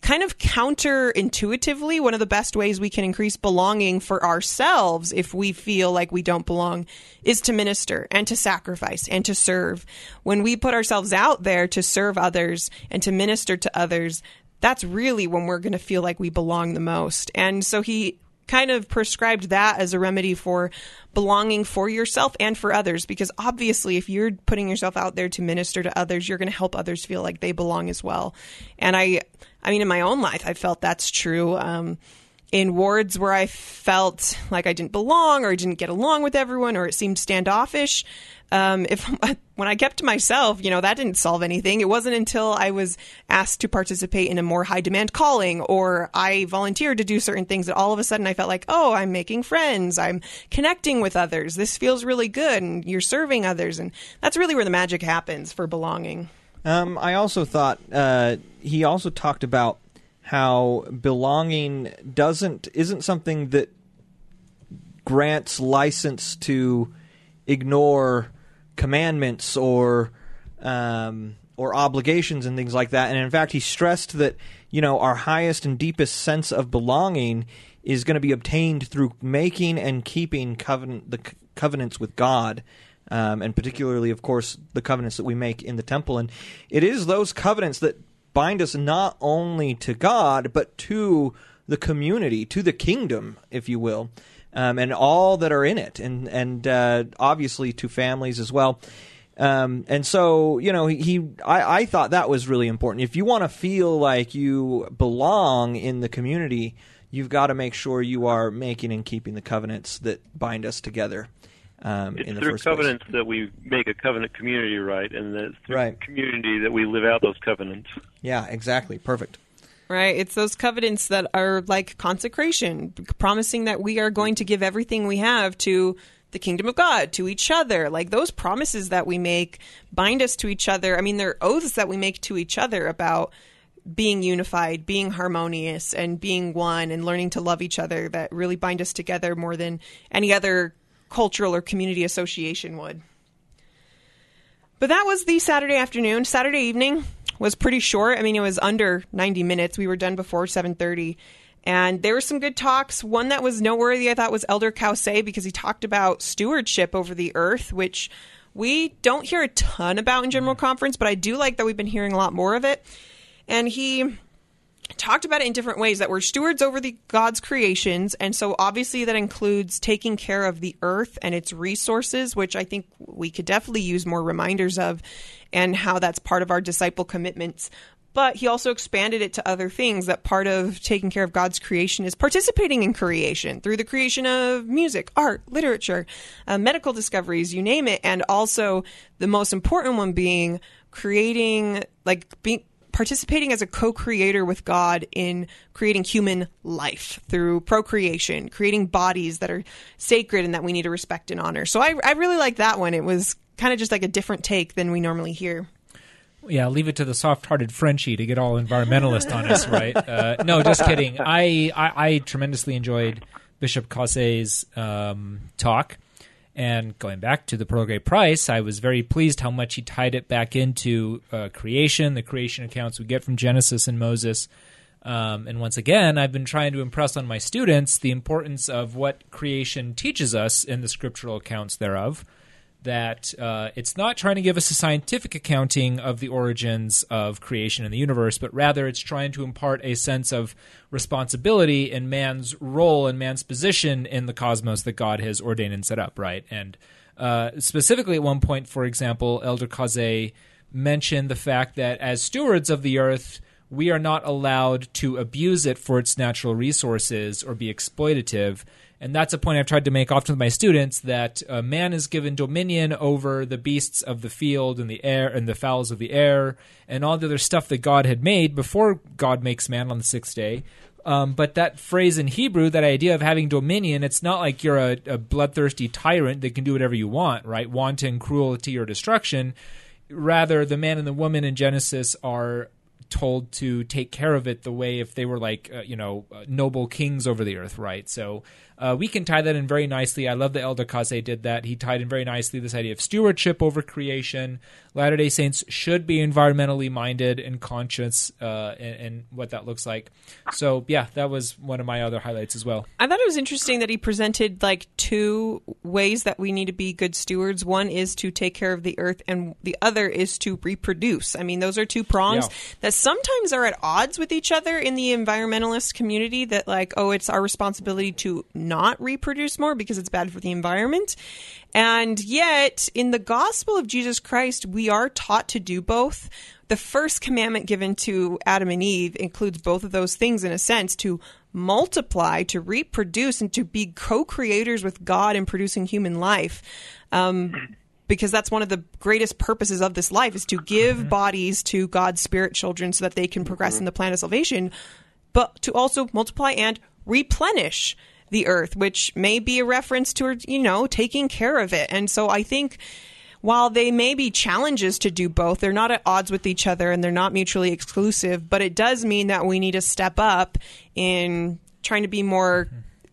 kind of counterintuitively, one of the best ways we can increase belonging for ourselves if we feel like we don't belong is to minister and to sacrifice and to serve. When we put ourselves out there to serve others and to minister to others, that's really when we're going to feel like we belong the most. And so he kind of prescribed that as a remedy for belonging for yourself and for others because obviously if you're putting yourself out there to minister to others you're going to help others feel like they belong as well and i I mean, in my own life, I felt that's true. Um, in wards where I felt like I didn't belong or I didn't get along with everyone or it seemed standoffish, um, if when I kept to myself, you know, that didn't solve anything. It wasn't until I was asked to participate in a more high demand calling or I volunteered to do certain things that all of a sudden I felt like, oh, I'm making friends, I'm connecting with others. This feels really good, and you're serving others, and that's really where the magic happens for belonging. Um, I also thought uh, he also talked about how belonging doesn't isn't something that grants license to ignore commandments or um, or obligations and things like that. And in fact, he stressed that you know our highest and deepest sense of belonging is going to be obtained through making and keeping covenant the covenants with God um, and particularly, of course, the covenants that we make in the temple. And it is those covenants that bind us not only to God, but to the community, to the kingdom, if you will, um, and all that are in it, and and uh, obviously to families as well. Um, and so, you know, he, he I, I thought that was really important. If you want to feel like you belong in the community, you've got to make sure you are making and keeping the covenants that bind us together. Um, It's in the through first place. covenants that we make a covenant community, right? And that it's through Right. community that we live out those covenants. Yeah, exactly. Perfect. Right. It's those covenants that are like consecration, promising that we are going to give everything we have to the kingdom of God, to each other. Like those promises that we make bind us to each other. I mean, they're oaths that we make to each other about being unified, being harmonious, and being one, and learning to love each other that really bind us together more than any other cultural or community association would. But that was the Saturday afternoon. Saturday evening was pretty short. I mean, it was under 90 minutes. We were done before 7:30. And there were some good talks. One that was noteworthy, I thought, was Elder Causse because he talked about stewardship over the earth, which we don't hear a ton about in General mm. Conference, but I do like that we've been hearing a lot more of it. And he talked about it in different ways that we're stewards over the God's creations, and so obviously that includes taking care of the earth and its resources, which I think we could definitely use more reminders of, and how that's part of our disciple commitments. But he also expanded it to other things that part of taking care of God's creation is participating in creation through the creation of music, art, literature, uh, medical discoveries, you name it. And also the most important one being creating, like, being, participating as a co-creator with God in creating human life through procreation, creating bodies that are sacred and that we need to respect and honor. So I, I really like that one. It was kind of just like a different take than we normally hear. Yeah, leave it to the soft-hearted Frenchie to get all environmentalist on us, right? Uh, no, just kidding. I, I, I tremendously enjoyed Bishop Causse's um, talk. And going back to the Pearl Price, I was very pleased how much he tied it back into uh, creation, the creation accounts we get from Genesis and Moses. Um, and once again, I've been trying to impress on my students the importance of what creation teaches us in the scriptural accounts thereof that uh, it's not trying to give us a scientific accounting of the origins of creation in the universe, but rather it's trying to impart a sense of responsibility in man's role and man's position in the cosmos that God has ordained and set up, right? And uh, specifically, at one point, for example, Elder Causse mentioned the fact that as stewards of the earth, we are not allowed to abuse it for its natural resources or be exploitative. And that's a point I've tried to make often with my students that man is given dominion over the beasts of the field and the air and the fowls of the air and all the other stuff that God had made before God makes man on the sixth day. Um, but that phrase in Hebrew, that idea of having dominion, it's not like you're a, a bloodthirsty tyrant that can do whatever you want, right? Wanton cruelty or destruction. Rather, the man and the woman in Genesis are told to take care of it the way if they were like uh, you know uh, noble kings over the earth right so uh, we can tie that in very nicely i love that elder Causse did that he tied in very nicely this idea of stewardship over creation latter day saints should be environmentally minded and conscious uh, and, and what that looks like so yeah that was one of my other highlights as well I thought it was interesting that he presented like two ways that we need to be good stewards. One is to take care of the earth, and the other is to reproduce. I mean, those are two prongs Yeah. that sometimes are at odds with each other in the environmentalist community. That, like, oh, it's our responsibility to not reproduce more because it's bad for the environment. And yet, in the gospel of Jesus Christ, we are taught to do both. The first commandment given to Adam and Eve includes both of those things in a sense to multiply, to reproduce, and to be co creators with God in producing human life. Um, because that's one of the greatest purposes of this life is to give bodies to God's spirit children so that they can progress in the plan of salvation, but to also multiply and replenish the earth, which may be a reference to, you know, taking care of it. And so I think while they may be challenges to do both, they're not at odds with each other and they're not mutually exclusive, but it does mean that we need to step up in trying to be more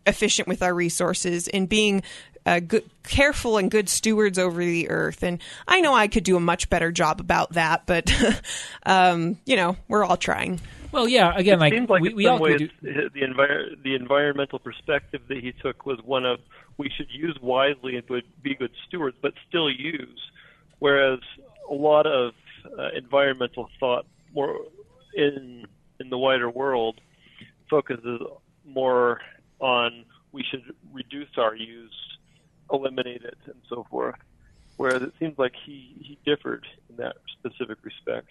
efficient with our resources and being uh, good, careful and good stewards over the earth. And I know I could do a much better job about that, but um, you know, we're all trying. Well yeah again like, Seems like we, in we some all ways do, the envir- the environmental perspective that he took was one of we should use wisely and be good stewards, but still use. Whereas a lot of uh, environmental thought, more in in the wider world, focuses more on we should reduce our use, eliminate it, and so forth. whereas it seems like he he differed in that specific respect.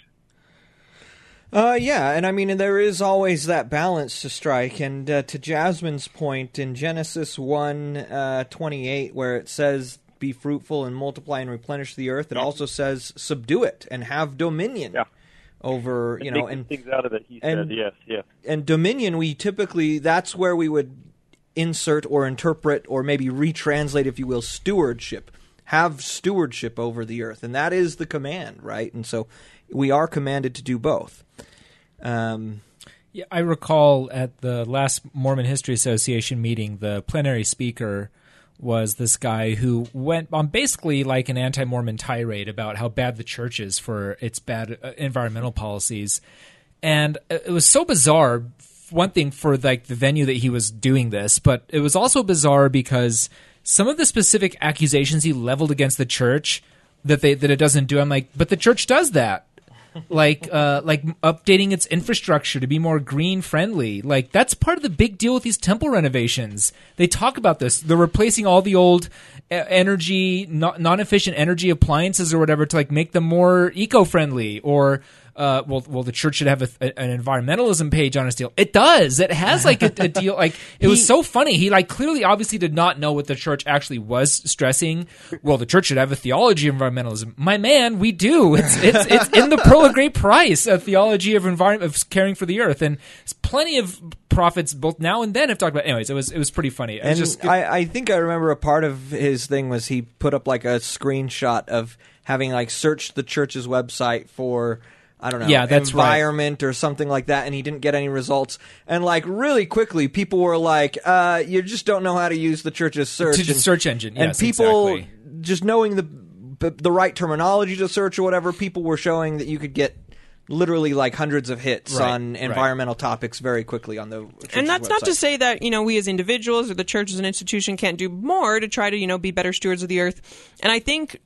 Uh, yeah, and I mean, there is always that balance to strike. And uh, to Jasmine's point in Genesis one uh, twenty eight, where it says, "Be fruitful and multiply and replenish the earth," it also says, "Subdue it and have dominion." Yeah. Over, you And know, and things out of it. He and- said, "Yes, yes." and dominion we typically that's where we would insert or interpret or maybe retranslate if you will stewardship have stewardship over the earth and that is the command right and so we are commanded to do both um, Yeah, I recall at the last Mormon History Association meeting, the plenary speaker was this guy who went on basically like an anti-Mormon tirade about how bad the church is for its bad uh, environmental policies, and it was so bizarre. One thing for like the venue that he was doing this, but it was also bizarre because some of the specific accusations he leveled against the church that they that it doesn't do. I'm like, but the church does that like uh like updating its infrastructure to be more green friendly. Like that's part of the big deal with these temple renovations. They talk about this. They're replacing all the old energy non-efficient energy appliances or whatever to like make them more eco-friendly or uh, well, well, the church should have a, a- an environmentalism page on its deal. It does. It has like a, a deal. Like it was so funny. He like clearly, obviously, did not know what the church actually was stressing. Well, the church should have a theology of environmentalism. My man, we do. It's it's it's in the Pearl of Great Price, a theology of environment of caring for the earth, and plenty of prophets both now and then have talked about. Anyways, it was it was pretty funny. It and just I, I think I remember a part of his thing was he put up like a screenshot of having like searched the church's website for I don't know Yeah, that's right. environment or something like that, and he didn't get any results. And like really quickly, people were like, uh, "You just don't know how to use the church's search To the and- search engine, and yes, people exactly. just knowing the the right terminology to search or whatever. People were showing that you could get. Literally, like hundreds of hits Right, on right. environmental topics very quickly on the church's and that's not to say that you know we as individuals or the church as an institution can't do more to try to you know be better stewards of the earth and i think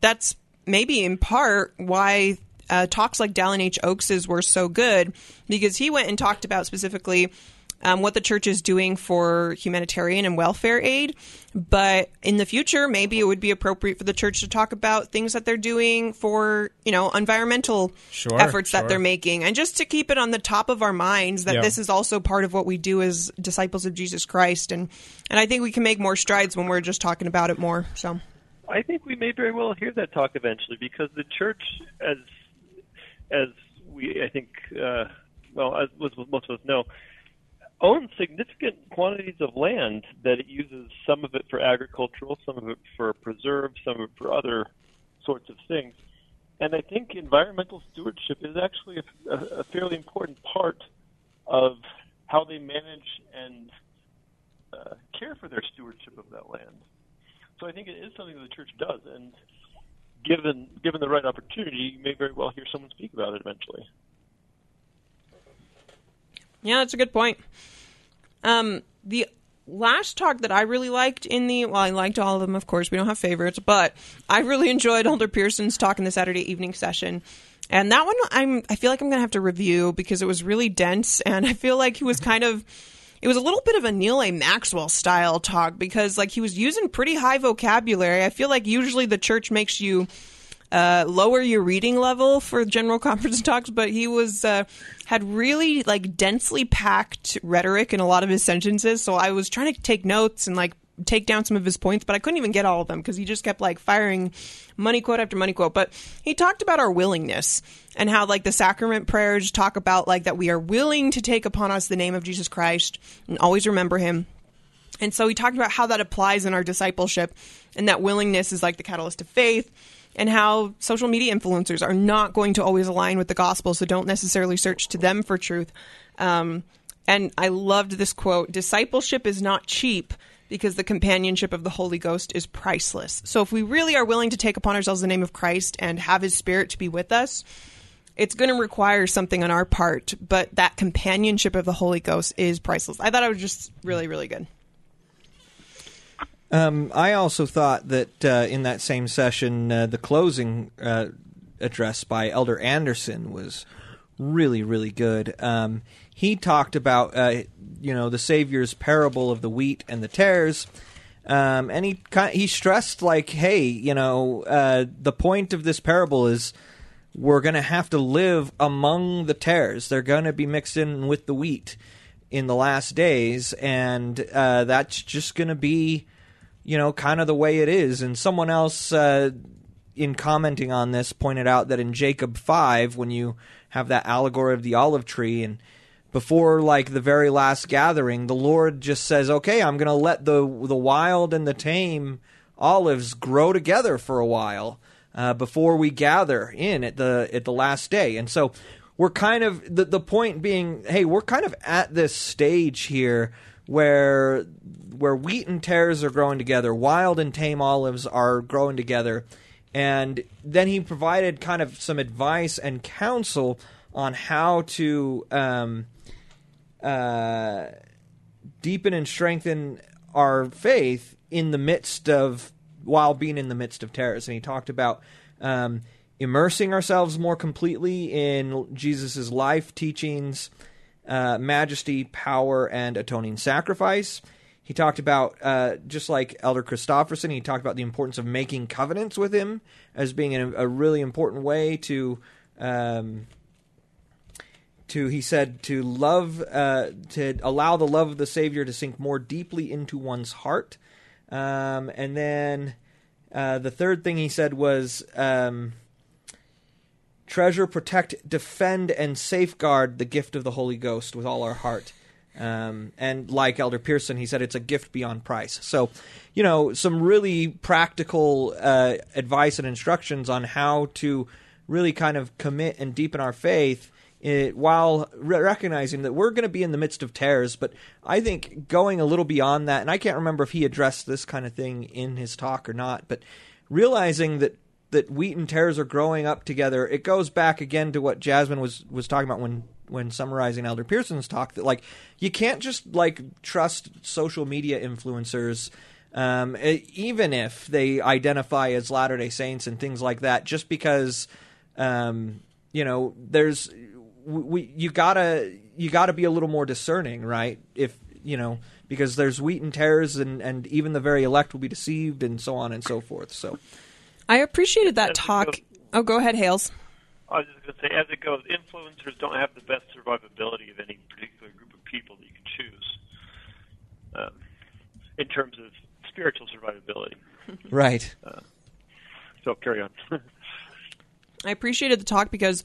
that's maybe in part why uh, talks like dallin h. Oaks's were so good because he went and talked about specifically um, what the church is doing for humanitarian and welfare aid. But in the future maybe it would be appropriate for the church to talk about things that they're doing for you know environmental Sure, efforts that they're making. And just to keep it on the top of our minds that Yeah. this is also part of what we do as disciples of Jesus Christ. And and I think we can make more strides when we're just talking about it more so. I think we may very well hear that talk eventually because the church, as as we I think, uh, well, as most of us know, owns significant quantities of land that it uses. Some of it for agricultural, some of it for preserves, some of it for other sorts of things. And I think environmental stewardship is actually a, a, a fairly important part of how they manage and uh, care for their stewardship of that land. So I think it is something that the church does, and given given the right opportunity, you may very well hear someone speak about it eventually. Yeah, that's a good point. Um, the last talk that I really liked in the well, I liked all of them, of course. We don't have favorites, but I really enjoyed Elder Pearson's talk in the Saturday evening session. And that one, I'm I feel like I'm gonna have to review because it was really dense, and I feel like he was kind of. It was a little bit of a Neal A. Maxwell style talk because, like, he was using pretty high vocabulary. I feel like usually the church makes you uh, lower your reading level for general conference talks, but he was uh, had really like densely packed rhetoric in a lot of his sentences. So I was trying to take notes and like take down some of his points, but I couldn't even get all of them because he just kept like firing money quote after money quote. But he talked about our willingness and how like the sacrament prayers talk about like that we are willing to take upon us the name of Jesus Christ and always remember him. And so he talked about how that applies in our discipleship and that willingness is like the catalyst of faith and how social media influencers are not going to always align with the gospel, so don't necessarily search to them for truth. Um, and I loved this quote Discipleship is not cheap because the companionship of the Holy Ghost is priceless. So if we really are willing to take upon ourselves the name of Christ and have his spirit to be with us, it's going to require something on our part, but that companionship of the Holy Ghost is priceless. I thought it was just really, really good. Um, I also thought that uh, in that same session, uh, the closing uh, address by Elder Anderson was really, really good. Um, he talked about, uh, you know, the Savior's parable of the wheat and the tares, Um, and he he stressed like, hey, you know, uh, the point of this parable is we're going to have to live among the tares. They're going to be mixed in with the wheat in the last days, and uh, that's just going to be, you know, kind of the way it is. And someone else, uh, in commenting on this, pointed out that in Jacob five, when you have that allegory of the olive tree, and before like the very last gathering, the Lord just says, "Okay, I'm going to let the the wild and the tame olives grow together for a while." Uh, before we gather in at the at the last day, and so we're kind of the the point being, hey, we're kind of at this stage here where where wheat and tares are growing together, wild and tame olives are growing together, and then he provided kind of some advice and counsel on how to um, uh, deepen and strengthen our faith in the midst of while being in the midst of tares, and he talked about. Um, immersing ourselves more completely in Jesus' life, teachings, uh, majesty, power, and atoning sacrifice. He talked about, uh, just like Elder Christofferson, he talked about the importance of making covenants with him as being a, a really important way to, um, to he said, to love, uh, to allow the love of the Savior to sink more deeply into one's heart. Um, and then uh, the third thing he said was, um, treasure, protect, defend, and safeguard the gift of the Holy Ghost with all our heart. Um, and like Elder Pearson, he said it's a gift beyond price. So, you know, some really practical uh, advice and instructions on how to really kind of commit and deepen our faith. It, while re- recognizing that we're going to be in the midst of tares, but I think going a little beyond that, and I can't remember if he addressed this kind of thing in his talk or not, but realizing that that wheat and tares are growing up together. It goes back again to what Jasmine was was talking about when when summarizing Elder Pearson's talk that like you can't just like trust social media influencers um, even if they identify as Latter Day Saints and things like that, just because um, you know there's we you gotta you gotta be a little more discerning, right? If you know because there's wheat and tares and and even the very elect will be deceived and so on and so forth. So I appreciated that talk. Oh, go ahead, Hales. I was just going to say, as it goes, influencers don't have the best survivability of any particular group of people that you can choose um, in terms of spiritual survivability. Right. Uh, so carry on. I appreciated the talk because.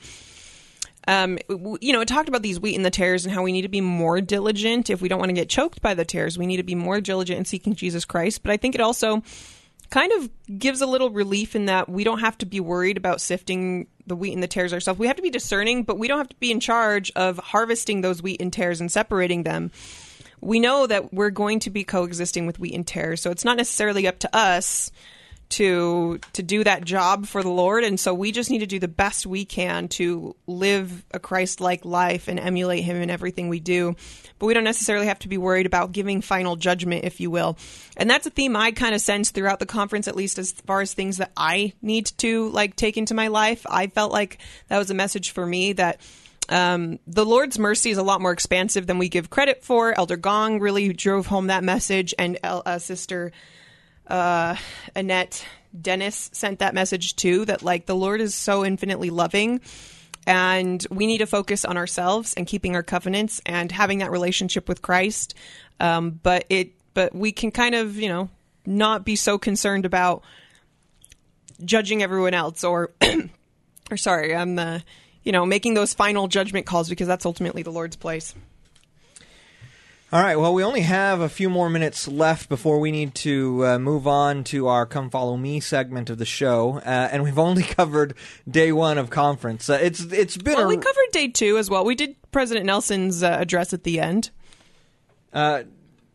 Um, you know, it talked about these wheat and the tares and how we need to be more diligent if we don't want to get choked by the tares. We need to be more diligent in seeking Jesus Christ. But I think it also kind of gives a little relief in that we don't have to be worried about sifting the wheat and the tares ourselves. We have to be discerning, but we don't have to be in charge of harvesting those wheat and tares and separating them. We know that we're going to be coexisting with wheat and tares, so it's not necessarily up to us to to do that job for the Lord. And so we just need to do the best we can to live a Christ-like life and emulate him in everything we do. But we don't necessarily have to be worried about giving final judgment if you will. And that's a theme I kind of sense throughout the conference at least as far as things that I need to like take into my life. I felt like that was a message for me that um, the Lord's mercy is a lot more expansive than we give credit for. Elder Gong really drove home that message, and uh, Sister uh, Anette Dennis sent that message too that like the Lord is so infinitely loving and we need to focus on ourselves and keeping our covenants and having that relationship with Christ. Um, but it, but we can kind of, you know, not be so concerned about judging everyone else or, or sorry, I'm the, you know, making those final judgment calls because that's ultimately the Lord's place. All right. Well, we only have a few more minutes left before we need to uh, move on to our "Come Follow Me" segment of the show, uh, and we've only covered day one of conference. Uh, it's it's been. Well, a, we covered day two as well. We did President Nelson's uh, address at the end. Uh,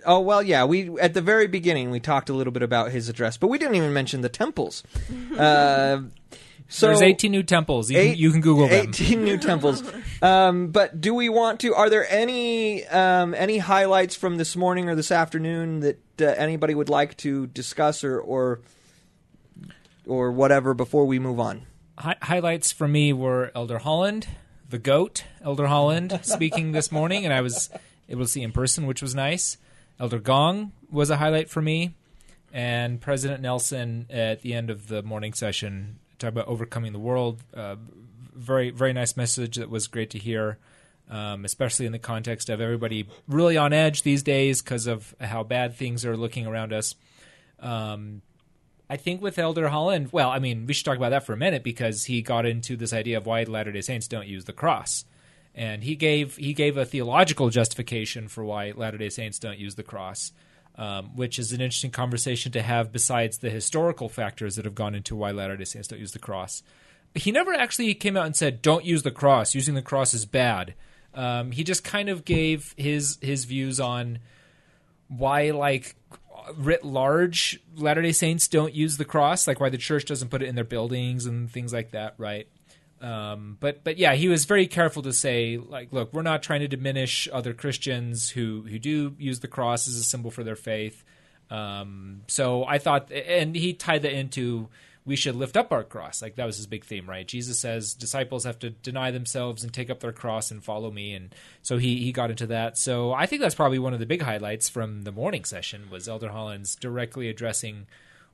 oh well, yeah. We at the very beginning we talked a little bit about his address, but we didn't even mention the temples. So There's 18 new temples. You, eight- can, you can Google them. 18 new temples. Um, but do we want to? Are there any um, any highlights from this morning or this afternoon that uh, anybody would like to discuss or or or whatever before we move on? Hi- highlights for me were Elder Holland, the goat, Elder Holland, speaking this morning, and I was able to see in person, which was nice. Elder Gong was a highlight for me. And President Nelson, at the end of the morning session, talked about overcoming the world. Uh, very, very nice message that was great to hear, um, especially in the context of everybody really on edge these days because of how bad things are looking around us. Um, I think with Elder Holland, well, I mean, we should talk about that for a minute because he got into this idea of why Latter Day Saints don't use the cross, and he gave he gave a theological justification for why Latter Day Saints don't use the cross, um, which is an interesting conversation to have besides the historical factors that have gone into why Latter Day Saints don't use the cross. He never actually came out and said, "Don't use the cross. Using the cross is bad." Um, he just kind of gave his his views on why, like writ large, Latter Day Saints don't use the cross, like why the church doesn't put it in their buildings and things like that, right? Um, but but yeah, he was very careful to say like, look, we're not trying to diminish other Christians who who do use the cross as a symbol for their faith. Um, so I thought, and he tied that into we should lift up our cross. Like that was his big theme, right? Jesus says disciples have to deny themselves and take up their cross and follow me, and so he he got into that. So I think that's probably one of the big highlights from the morning session was Elder Holland's directly addressing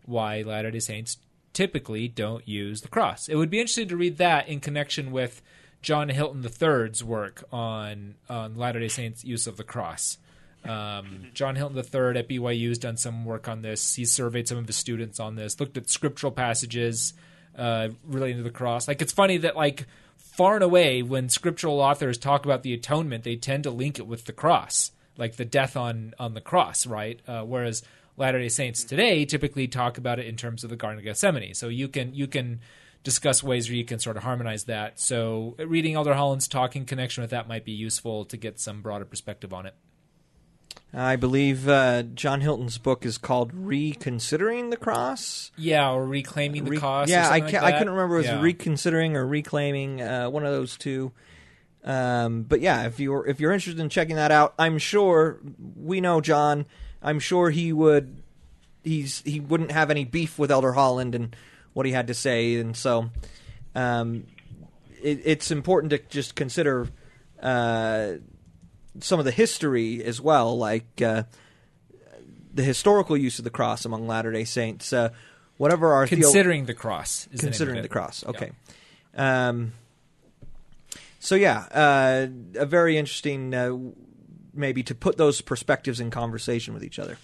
why Latter Day Saints typically don't use the cross. It would be interesting to read that in connection with John Hilton III's work on on Latter Day Saints' use of the cross. Um, John Hilton III at BYU has done some work on this. He surveyed some of his students on this, looked at scriptural passages uh, relating to the cross. Like it's funny that like far and away when scriptural authors talk about the atonement, they tend to link it with the cross, like the death on on the cross, right? Uh, whereas Latter Day Saints today typically talk about it in terms of the Garden of Gethsemane. So you can you can discuss ways where you can sort of harmonize that. So reading Elder Holland's talk in connection with that might be useful to get some broader perspective on it. I believe uh, John Hilton's book is called "Reconsidering the Cross." Yeah, or reclaiming the Re- or Yeah, I, ca- like I couldn't remember if it Yeah. was reconsidering or reclaiming. Uh, one of those two. Um, but yeah, if you're if you're interested in checking that out, I'm sure we know John. I'm sure he would. He's he wouldn't have any beef with Elder Holland and what he had to say, and so um, it, it's important to just consider uh, some of the history as well, like uh, the historical use of the cross among Latter Day Saints. Uh, whatever our theo- considering the cross. Is considering the, the, name of it. cross. Yeah. Okay. Um, so yeah, uh, a very interesting, uh, maybe to put those perspectives in conversation with each other.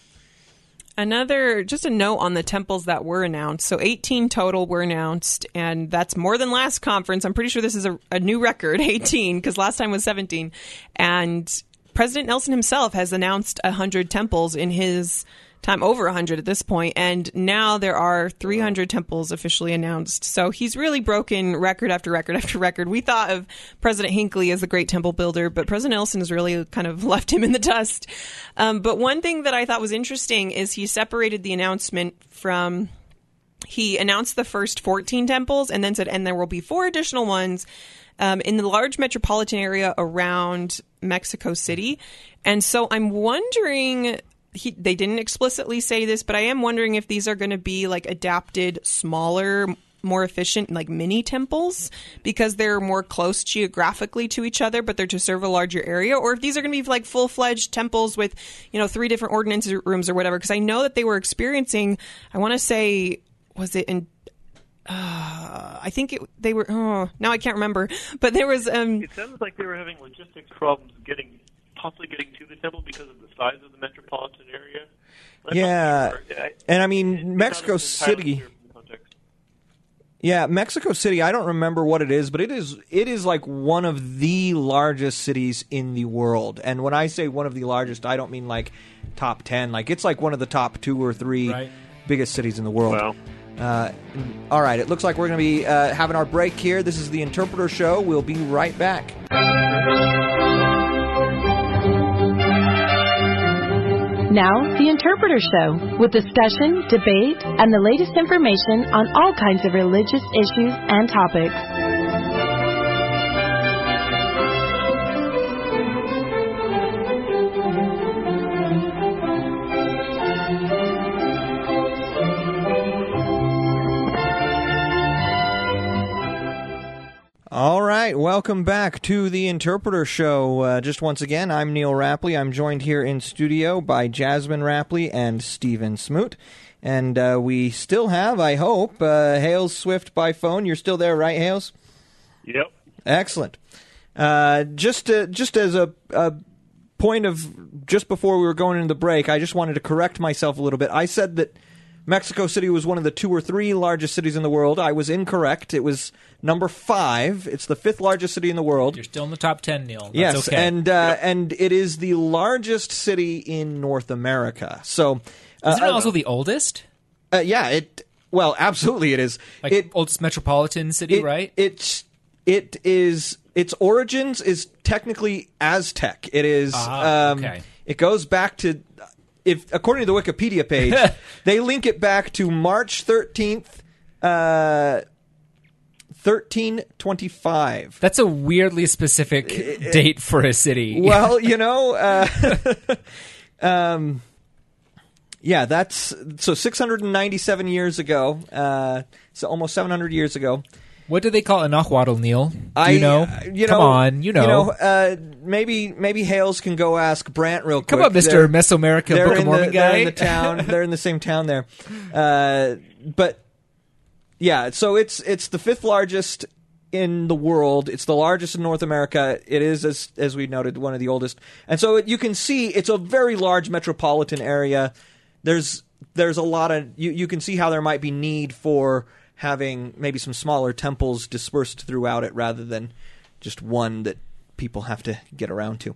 Another, just a note on the temples that were announced. So 18 total were announced, and that's more than last conference. I'm pretty sure this is a, a new record, 18, because last time was 17. And President Nelson himself has announced 100 temples in his time, over 100 at this point, and now there are 300 temples officially announced. So he's really broken record after record after record. We thought of President Hinckley as the great temple builder, but President Nelson has really kind of left him in the dust. Um, but one thing that I thought was interesting is he separated the announcement from he announced the first 14 temples and then said, and there will be four additional ones um, in the large metropolitan area around Mexico City. And so I'm wondering. He, they didn't explicitly say this, but I am wondering if these are going to be like adapted, smaller, more efficient, like mini temples because they're more close geographically to each other, but they're to serve a larger area, or if these are going to be like full fledged temples with, you know, three different ordinance rooms or whatever. Because I know that they were experiencing, I want to say, was it in uh, I think it, they were. Oh, now I can't remember. But there was. Um, It sounds like they were having logistics problems getting, possibly getting to the temple because of the size of the metropolitan area. I'm Yeah, sure. I- and I mean Mexico City. clear from the context. Yeah, Mexico City. I don't remember what it is, but it is it is like one of the largest cities in the world. And when I say one of the largest, I don't mean like top ten. Like it's like one of the top two or three Right. biggest cities in the world. Wow. Uh, all right, it looks like we're going to be uh, having our break here. This is the Interpreter Show. We'll be right back. Now, The Interpreter Show, with discussion, debate, and the latest information on all kinds of religious issues and topics. All right, welcome back to the Interpreter Show. Uh, just once again, I'm Neal Rappleye. I'm joined here in studio by Jasmine Rappleye and Stephen Smoot. And uh, we still have, I hope, uh, Hales Swift by phone. You're still there, right, Hales? Yep. Excellent. Uh, just to, just as a, a point of just before we were going into the break, I just wanted to correct myself a little bit. I said that Mexico City was one of the two or three largest cities in the world. I was incorrect. It was number five. It's the fifth largest city in the world. You're still in the top ten, Neal. That's yes, okay. and uh, and it is the largest city in North America. So, uh, Isn't it also the oldest? uh, yeah, it well, absolutely, it is. Like it, oldest metropolitan city, it, right? It's it is its origins is technically Aztec. It is. Ah, um, okay. It goes back to. If according to the Wikipedia page, they link it back to March thirteenth, uh, thirteen twenty-five. That's a weirdly specific date for a city. Well, you know, uh, um, yeah, that's so 697 years ago. Uh, so almost 700 years ago. What do they call a Neal? Do I, you know? uh, you Come know, on, you know. You know, uh, maybe maybe Hales can go ask Brant real quick. Come on, Mister They're- Mesoamerica they're Book of Mormon the, They're guy. in the town. they're in the same town there. Uh, but yeah, so it's it's the fifth largest in the world. It's the largest in North America. It is, as as we noted, one of the oldest. And so you can see it's a very large metropolitan area. There's there's a lot of you you can see how there might be need for having maybe some smaller temples dispersed throughout it rather than just one that people have to get around to.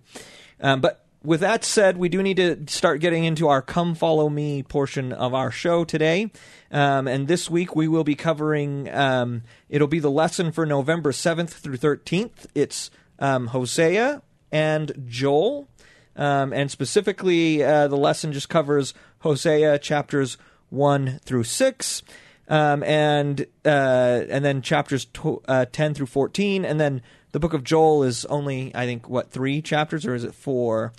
Um, but with that said, we do need to start getting into our "Come Follow Me" portion of our show today. Um, and this week we will be covering. Um, it'll be the lesson for November seventh through thirteenth. It's um, Hosea and Joel, um, and specifically uh, the lesson just covers Hosea chapters one through six. Um, and uh, and then chapters tw- uh, ten through fourteen, and then the book of Joel is only I think what three chapters or is it four?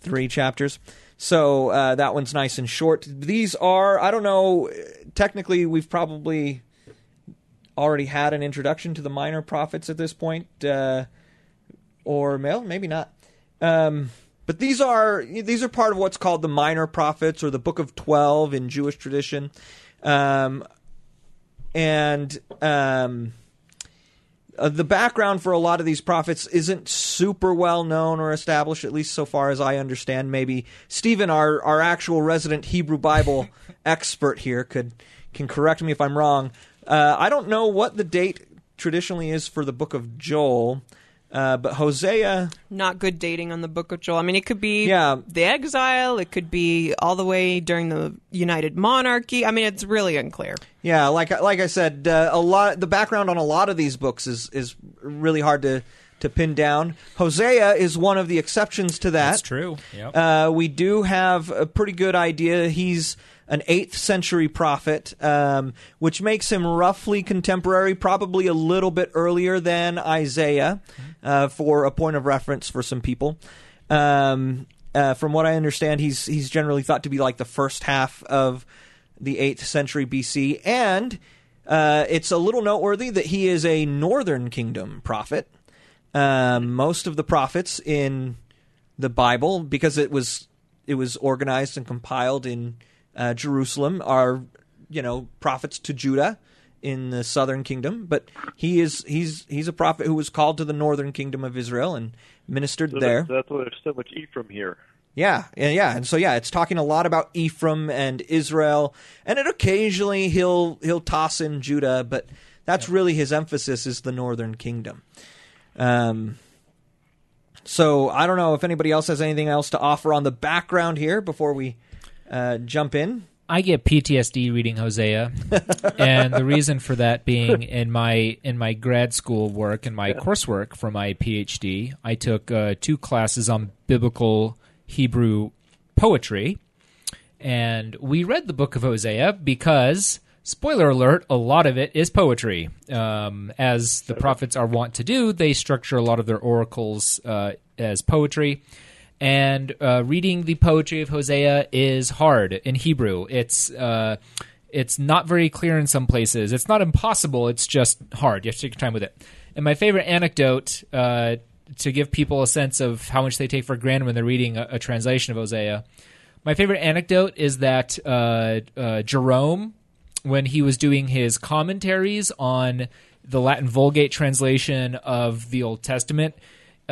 Three chapters. So uh, that one's nice and short. These are I don't know. Technically, we've probably already had an introduction to the minor prophets at this point, uh, or well, maybe not. Um, but these are these are part of what's called the minor prophets or the Book of Twelve in Jewish tradition. Um, and um, uh, the background for a lot of these prophets isn't super well known or established, at least so far as I understand. Maybe Stephen, our our actual resident Hebrew Bible expert here, could can correct me if I'm wrong. Uh, I don't know what the date traditionally is for the book of Joel, uh, but Hosea. Not good dating on the Book of Joel. I mean, it could be Yeah. the exile. It could be all the way during the United Monarchy. I mean, it's really unclear. Yeah, like like I said, uh, a lot the background on a lot of these books is is really hard to to pin down. Hosea is one of the exceptions to that. That's true. Yep. Uh, we do have a pretty good idea. He's an 8th century prophet, um, which makes him roughly contemporary, probably a little bit earlier than Isaiah, uh, for a point of reference for some people. Um, uh, from what I understand, he's he's generally thought to be like the first half of the 8th century BC, and uh, it's a little noteworthy that he is a northern kingdom prophet. Um, most of the prophets in the Bible, because it was it was organized and compiled in uh, Jerusalem, are you know prophets to Judah in the southern kingdom. But he is he's he's a prophet who was called to the northern kingdom of Israel and ministered So there. That's, why there's so much Ephraim here. Yeah, yeah, yeah, and so yeah, it's talking a lot about Ephraim and Israel, and it occasionally he'll he'll toss in Judah, but that's really his emphasis is the northern kingdom. Um, so I don't know if anybody else has anything else to offer on the background here before we uh, jump in. I get PTSD reading Hosea, and the reason for that being in my in my grad school work and my coursework for my PhD, I took uh, two classes on biblical Hebrew poetry, and we read the book of Hosea because. Spoiler alert, a lot of it is poetry. Um, as the prophets are wont to do, they structure a lot of their oracles uh, as poetry and uh, reading the poetry of Hosea is hard in Hebrew. It's uh, it's not very clear in some places. It's not impossible. It's just hard. You have to take your time with it. And my favorite anecdote uh, to give people a sense of how much they take for granted when they're reading a, a translation of Hosea. My favorite anecdote is that uh, uh, Jerome, when he was doing his commentaries on the Latin Vulgate translation of the Old Testament,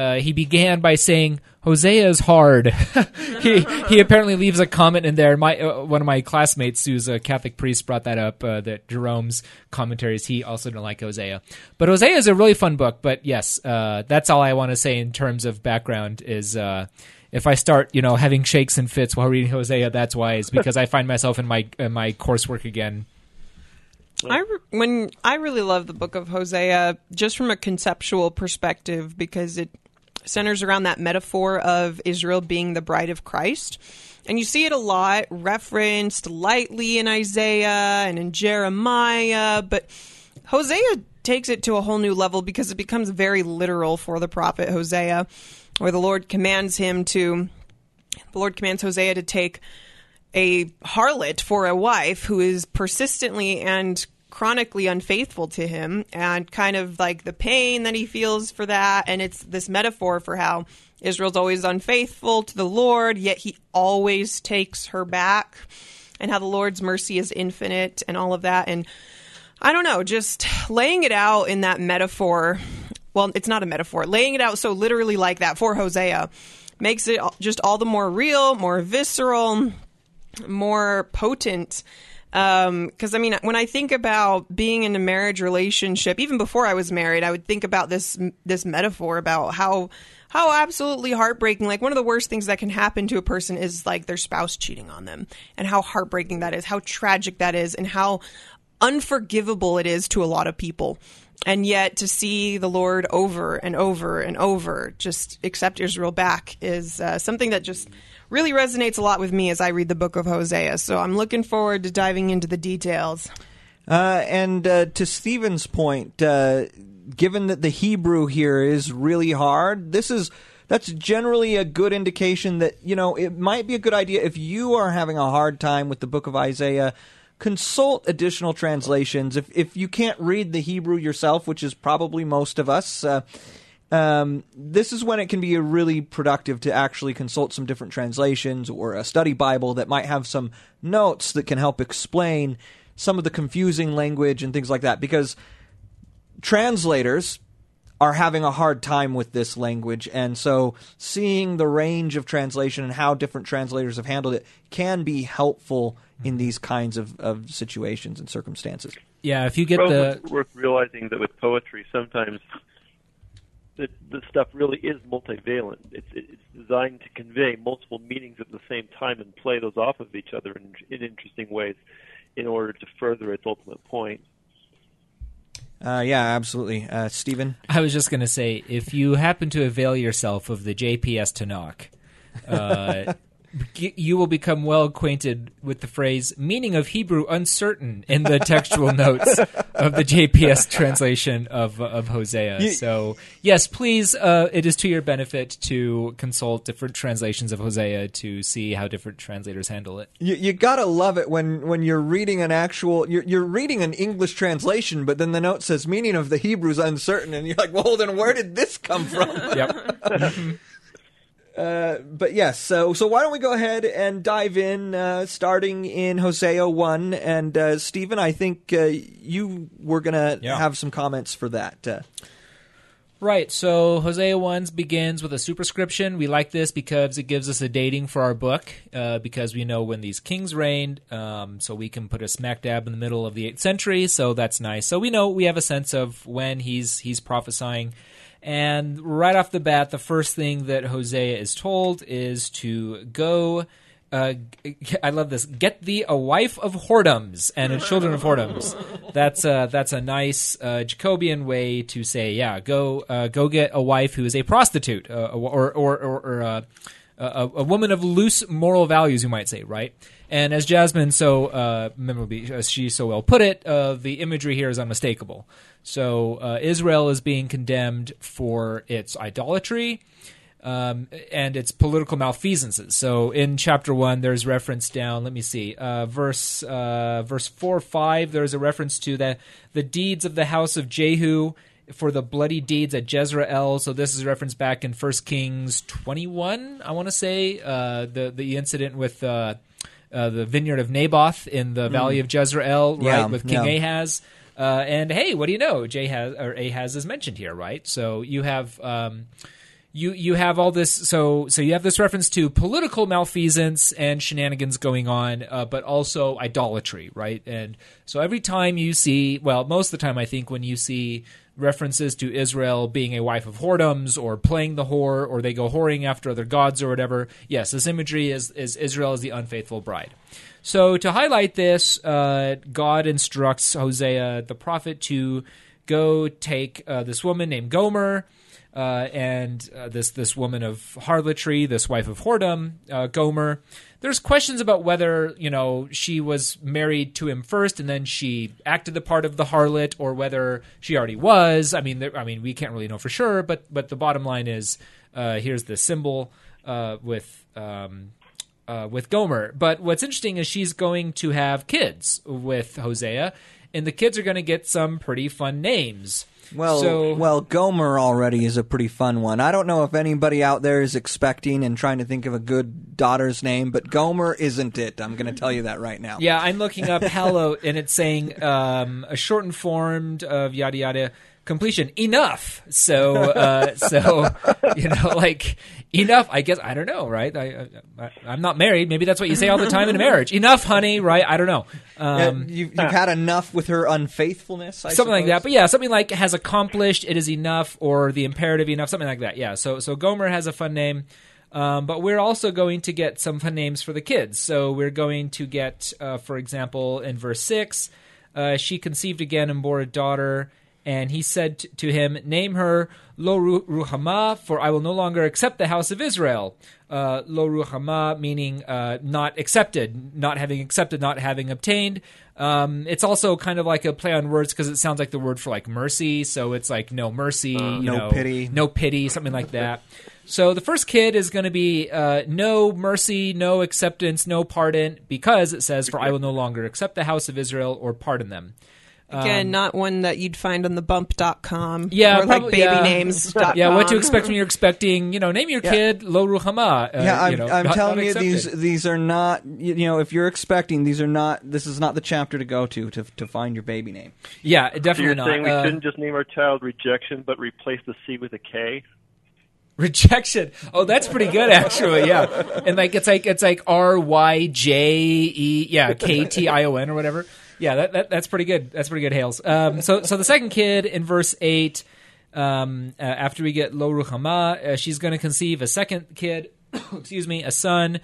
uh, he began by saying Hosea is hard. he he apparently leaves a comment in there. My uh, one of my classmates, who's a Catholic priest, brought that up. Uh, that Jerome's commentaries he also didn't like Hosea, but Hosea is a really fun book. But yes, uh, that's all I want to say in terms of background. Is uh, if I start, you know, having shakes and fits while reading Hosea, that's why. Is because I find myself in my in my coursework again. I re- when I really love the book of Hosea just from a conceptual perspective because it centers around that metaphor of Israel being the bride of Christ. And you see it a lot referenced lightly in Isaiah and in Jeremiah, but Hosea takes it to a whole new level because it becomes very literal for the prophet Hosea, where the Lord commands him to, the Lord commands Hosea to take a harlot for a wife who is persistently and chronically unfaithful to him and kind of like the pain that he feels for that. And it's this metaphor for how Israel's always unfaithful to the Lord yet he always takes her back and how the Lord's mercy is infinite and all of that. And I don't know just laying it out in that metaphor well it's not a metaphor laying it out so literally like that for Hosea makes it just all the more real more visceral more potent because um, I mean, when I think about being in a marriage relationship, even before I was married, I would think about this this metaphor about how how absolutely heartbreaking. Like one of the worst things that can happen to a person is like their spouse cheating on them, and how heartbreaking that is, how tragic that is, and how unforgivable it is to a lot of people. And yet, to see the Lord over and over and over just accept Israel back is uh, something that just really resonates a lot with me as I read the book of Hosea. So I'm looking forward to diving into the details. Uh, and uh, to Stephen's point, uh, given that the Hebrew here is really hard, this is that's generally a good indication that you know it might be a good idea if you are having a hard time with the book of Isaiah. Consult additional translations. If if you can't read the Hebrew yourself, which is probably most of us, uh, um, this is when it can be really productive to actually consult some different translations or a study Bible that might have some notes that can help explain some of the confusing language and things like that. Because translators are having a hard time with this language, and so seeing the range of translation and how different translators have handled it can be helpful in these kinds of, of situations and circumstances. Yeah, if you get the worth realizing that with poetry, sometimes that the stuff really is multivalent. It's, it's designed to convey multiple meanings at the same time and play those off of each other in, in interesting ways in order to further its ultimate point. Uh, yeah, absolutely. Uh, Stephen? I was just going to say if you happen to avail yourself of the JPS Tanakh, uh, you will become well acquainted with the phrase meaning of Hebrew uncertain in the textual notes of the JPS translation of of Hosea. You, so, yes, please, uh, it is to your benefit to consult different translations of Hosea to see how different translators handle it. You, you gotta love it when, when you're reading an actual, you're, you're reading an English translation, but then the note says meaning of the Hebrew is uncertain, and you're like, well, then where did this come from? yep. Uh, but yes, so so why don't we go ahead and dive in, uh, starting in Hosea one, and uh, Stephen, I think uh, you were gonna yeah. have some comments for that. Uh. Right, so Hosea 1 begins with a superscription. We like this because it gives us a dating for our book, because we know when these kings reigned, um, so we can put a smack dab in the middle of the 8th century, so that's nice. So we know we have a sense of when he's he's prophesying. And right off the bat, the first thing that Hosea is told is to go. Uh, I love this. Get thee a wife of whoredoms and children of whoredoms. That's a, that's a nice uh, Jacobean way to say, yeah, go uh, go get a wife who is a prostitute uh, or or or, or a, a, woman of loose moral values, you might say, right? And as Jasmine so uh, as she so well put it, uh, the imagery here is unmistakable. So uh, Israel is being condemned for its idolatry. Um, and its political malfeasances. So in chapter one, there's reference down. Let me see, uh, verse uh, verse four five. There's a reference to the the deeds of the house of Jehu for the bloody deeds at Jezreel. So this is a reference back in First Kings 21, I want to say, uh, the the incident with uh, uh, the vineyard of Naboth in the Valley of Jezreel, right, Yeah, with King yeah. Ahaz. Uh, and hey, what do you know? Jahaz or Ahaz is mentioned here, right? So you have um, you you have all this. So so you have this reference to political malfeasance and shenanigans going on, uh, but also idolatry, right? And so every time you see, well, most of the time, I think when you see references to Israel being a wife of whoredoms or playing the whore or they go whoring after other gods or whatever, yes, this imagery is is Israel as the unfaithful bride. So to highlight this, uh, God instructs Hosea the prophet to go take uh, this woman named Gomer uh, and uh, this this woman of harlotry, this wife of whoredom, uh, Gomer. There's questions about whether you know she was married to him first and then she acted the part of the harlot, or whether she already was. I mean, there, I mean, we can't really know for sure, but but the bottom line is uh, here's the symbol uh, with. Um, uh, with Gomer. But what's interesting is she's going to have kids with Hosea, and the kids are going to get some pretty fun names. Well, so, well, Gomer already is a pretty fun one. I don't know if anybody out there is expecting and trying to think of a good daughter's name, but Gomer isn't it. I'm going to tell you that right now. yeah, I'm looking up hello, and it's saying um, a shortened form of yada yada completion enough. So, uh, so you know, like enough. I guess I don't know, right? I, I I'm not married. Maybe that's what you say all the time in a marriage. Enough, honey. Right? I don't know. Um, Yeah, you've, you've had enough with her unfaithfulness. I something like that. But yeah, something like has accomplished, it is enough, or the imperative enough, something like that. Yeah. So so Gomer has a fun name. Um, but we're also going to get some fun names for the kids. So we're going to get, uh, for example, in verse 6, uh, she conceived again and bore a daughter. And he said t- to him, Name her Lo Ru- Ruhamah, for I will no longer accept the house of Israel. Uh, Lo Ruhamah, meaning uh, not accepted, not having accepted, not having obtained. Um, it's also kind of like a play on words because it sounds like the word for like mercy. So it's like no mercy, you No know, pity. no pity, something like that. So the first kid is going to be uh, no mercy, no acceptance, no pardon, because it says, "For I will no longer accept the house of Israel or pardon them." Again, not one that you'd find on the bump.com. Um, Yeah, or like probably- yeah. babynames.com. Yeah, what to expect when you're expecting, you know, name your Yeah. kid Lo Ruhama. Uh, Yeah, I'm, you know, I'm not- telling not you, these these are not. You you know, if you're expecting, these are not. This is not the chapter to go to to to find your baby name. Yeah, So definitely you're not. saying we Uh, shouldn't just name our child rejection, but replace the C with a K? rejection. Oh, that's pretty good actually. Yeah, and like it's like it's like R Y J E yeah K T I O N or whatever. Yeah, that, that that's pretty good. That's pretty good. Hales. Um, so so the second kid in verse eight. Um, uh, after we get Lo Ruhama, uh, she's going to conceive a second kid. excuse me, a son,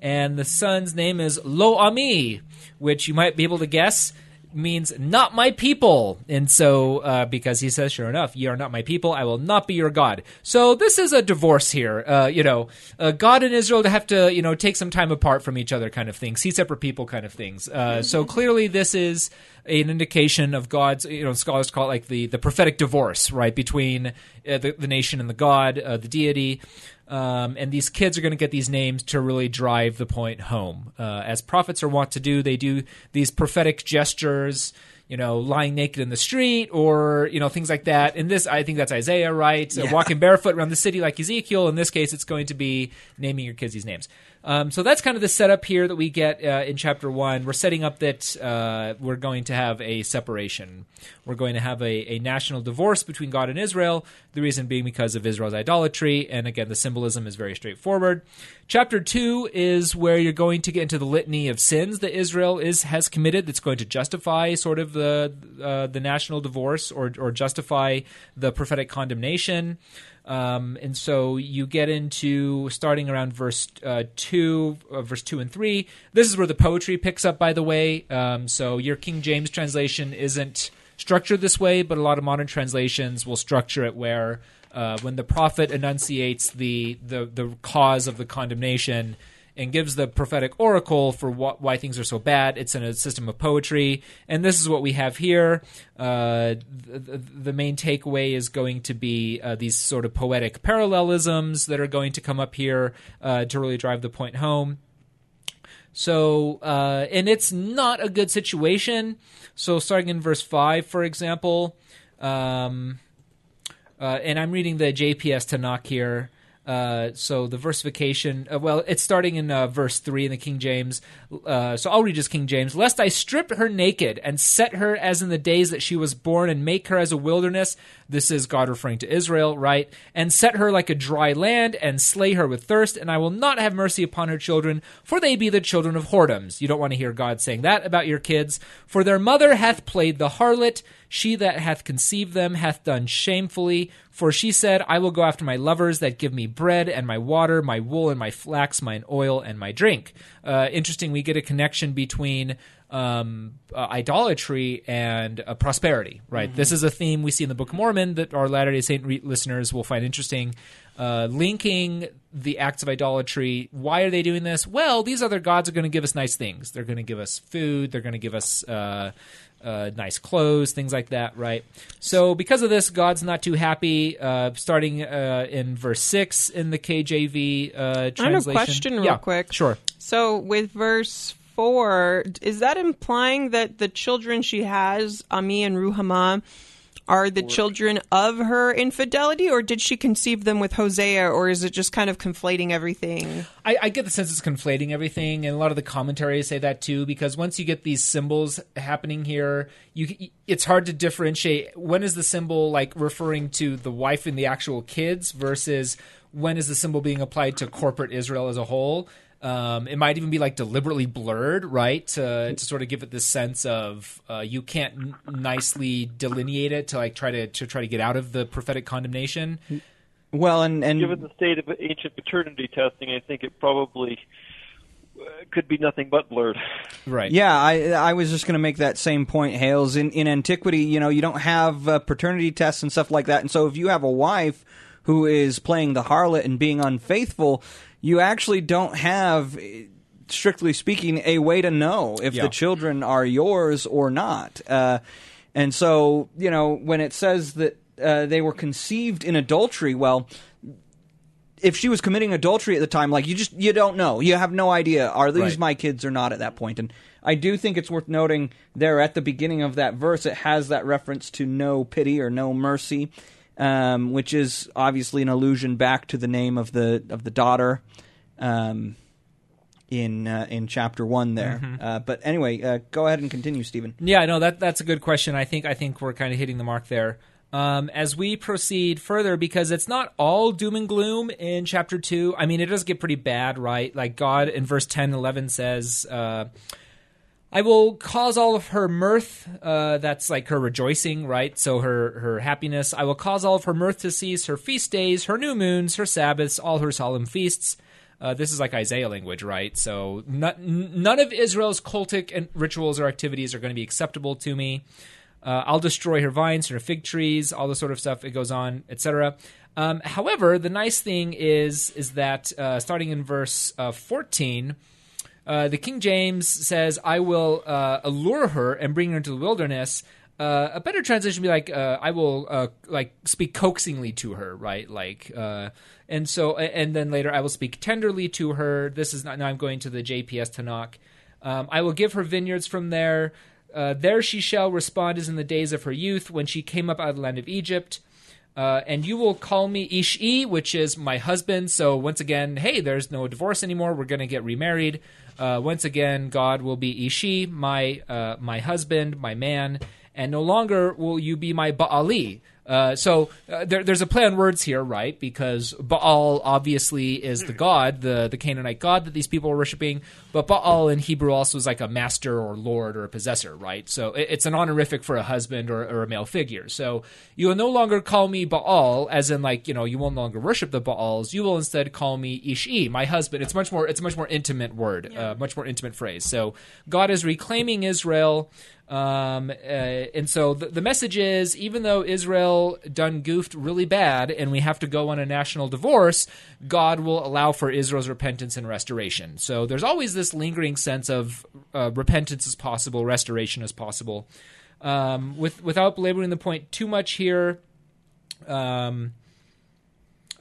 and the son's name is Lo Ami, which you might be able to guess means not my people. And so, uh, because he says, sure enough, ye are not my people, I will not be your God. So this is a divorce here. Uh, you know, uh, God and Israel to have to, you know, take some time apart from each other kind of thing, see separate people kind of things. Uh, so clearly this is an indication of God's, you know, scholars call it like the, the prophetic divorce, right, between uh, the, the nation and the God, uh, the deity. Um, and these kids are going to get these names to really drive the point home. Uh, as prophets are wont to do, they do these prophetic gestures, you know, lying naked in the street or, you know, things like that. In this, I think that's Isaiah, right? Uh, walking barefoot around the city like Ezekiel. In this case, it's going to be naming your kids these names. Um, so that's kind of the setup here that we get uh, in chapter one. We're setting up that uh, we're going to have a separation. We're going to have a, a national divorce between God and Israel. The reason being because of Israel's idolatry. And again, the symbolism is very straightforward. Chapter two is where you're going to get into the litany of sins that Israel is has committed. That's going to justify sort of the uh, the national divorce or or justify the prophetic condemnation. Um, and so you get into starting around verse uh, two, uh, verse two and three. This is where the poetry picks up, by the way. Um, so your King James translation isn't structured this way, but a lot of modern translations will structure it where uh, when the prophet enunciates the, the the cause of the condemnation and gives the prophetic oracle for why things are so bad. It's in a system of poetry, and this is what we have here. Uh, the, the main takeaway is going to be uh, these sort of poetic parallelisms that are going to come up here uh, to really drive the point home. So, uh, and it's not a good situation. So, starting in verse 5, for example, um, Uh, and I'm reading the JPS Tanakh here. Uh, so the versification, uh, well, it's starting in uh, verse 3 in the King James. Uh, so I'll read just King James. Lest I strip her naked and set her as in the days that she was born and make her as a wilderness. This is God referring to Israel, right? And set her like a dry land and slay her with thirst. And I will not have mercy upon her children, for they be the children of whoredoms. You don't want to hear God saying that about your kids. For their mother hath played the harlot. She that hath conceived them hath done shamefully. For she said, I will go after my lovers that give me bread and my water, my wool and my flax, mine oil and my drink. Uh, we get a connection between um, uh, idolatry and uh, prosperity, right? Mm-hmm. This is a theme we see in the Book of Mormon that our Latter day Saint re- listeners will find interesting. Uh, linking the acts of idolatry. Why are they doing this? Well, these other gods are going to give us nice things. They're going to give us food. They're going to give us uh, uh, nice clothes, things like that, right? So, because of this, God's not too happy. Uh, starting uh, in verse six in the KJV uh, translation. I have a question, real yeah, quick. Sure. So, with verse four, is that implying that the children she has, Ami and Ruhamah, are the children of her infidelity, or did she conceive them with Hosea, or is it just kind of conflating everything? I, I, get the sense it's conflating everything, and a lot of the commentaries say that too. Because once you get these symbols happening here, you it's hard to differentiate when is the symbol like referring to the wife and the actual kids versus when is the symbol being applied to corporate Israel as a whole. Um, it might even be like deliberately blurred, right, to to sort of give it this sense of uh, you can't n- nicely delineate it to like try to to try to get out of the prophetic condemnation. Well, and and given the state of ancient paternity testing, I think it probably uh, could be nothing but blurred. Right. Yeah, I I was just going to make that same point, Hales. In in antiquity, you know, you don't have uh, paternity tests and stuff like that, and so if you have a wife who is playing the harlot and being unfaithful, you actually don't have strictly speaking, a way to know if yeah. the children are yours or not. Uh, and so, you know, when it says that uh, they were conceived in adultery, well, if she was committing adultery at the time, like you just you don't know, you have no idea are these right. my kids or not at that point. And I do think it's worth noting there at the beginning of that verse, it has that reference to no pity or no mercy um, which is obviously an allusion back to the name of the of the daughter um, in uh, in chapter one there. Mm-hmm. Uh, but anyway, uh, go ahead and continue, Stephen. Yeah, no, that that's a good question. I think I think we're kind of hitting the mark there. Um, as we proceed further, because it's not all doom and gloom in chapter two. I mean, it does get pretty bad, right? Like God in verse 10, 11 says, uh, I will cause all of her mirth, uh, that's like her rejoicing, right? So her, her happiness. I will cause all of her mirth to cease, her feast days, her new moons, her Sabbaths, all her solemn feasts. Uh, this is like Isaiah language, right? So n- none of Israel's cultic and rituals or activities are going to be acceptable to me. Uh, I'll destroy her vines, her fig trees, all the sort of stuff. It goes on, etc. Um, however, the nice thing is is that uh, starting in verse uh, 14, uh, the King James says, "I will uh, allure her and bring her into the wilderness." Uh, a better translation would be like, uh, "I will uh, like speak coaxingly to her," right? Like, and so, and then later, "I will speak tenderly to her." This is not now. I'm going to the JPS Tanakh. Um, I will give her vineyards from there. there she shall respond as in the days of her youth when she came up out of the land of Egypt. Uh, and you will call me Ishi, which is my husband. So once again, hey, there's no divorce anymore. We're going to get remarried. Uh, once again, God will be Ishi, my uh, my husband, my man, and no longer will you be my Baali, uh, so uh, there, there's a play on words here, right? Because Baal obviously is the god, the the Canaanite god that these people are worshiping, but Baal in Hebrew also is like a master or lord or a possessor, right? So it, it's an honorific for a husband or, or, a male figure. So you will no longer call me Baal, as in like you know you will no longer worship the Baals. You will instead call me Ishi, my husband. It's much more it's a much more intimate word, yeah. uh, much more intimate phrase. So God is reclaiming Israel. Um, uh, and so the, the, message is even though Israel done goofed really bad and we have to go on a national divorce, God will allow for Israel's repentance and restoration. So there's always this lingering sense of uh, repentance is possible, restoration is possible. Um, with, without belaboring the point too much here, um,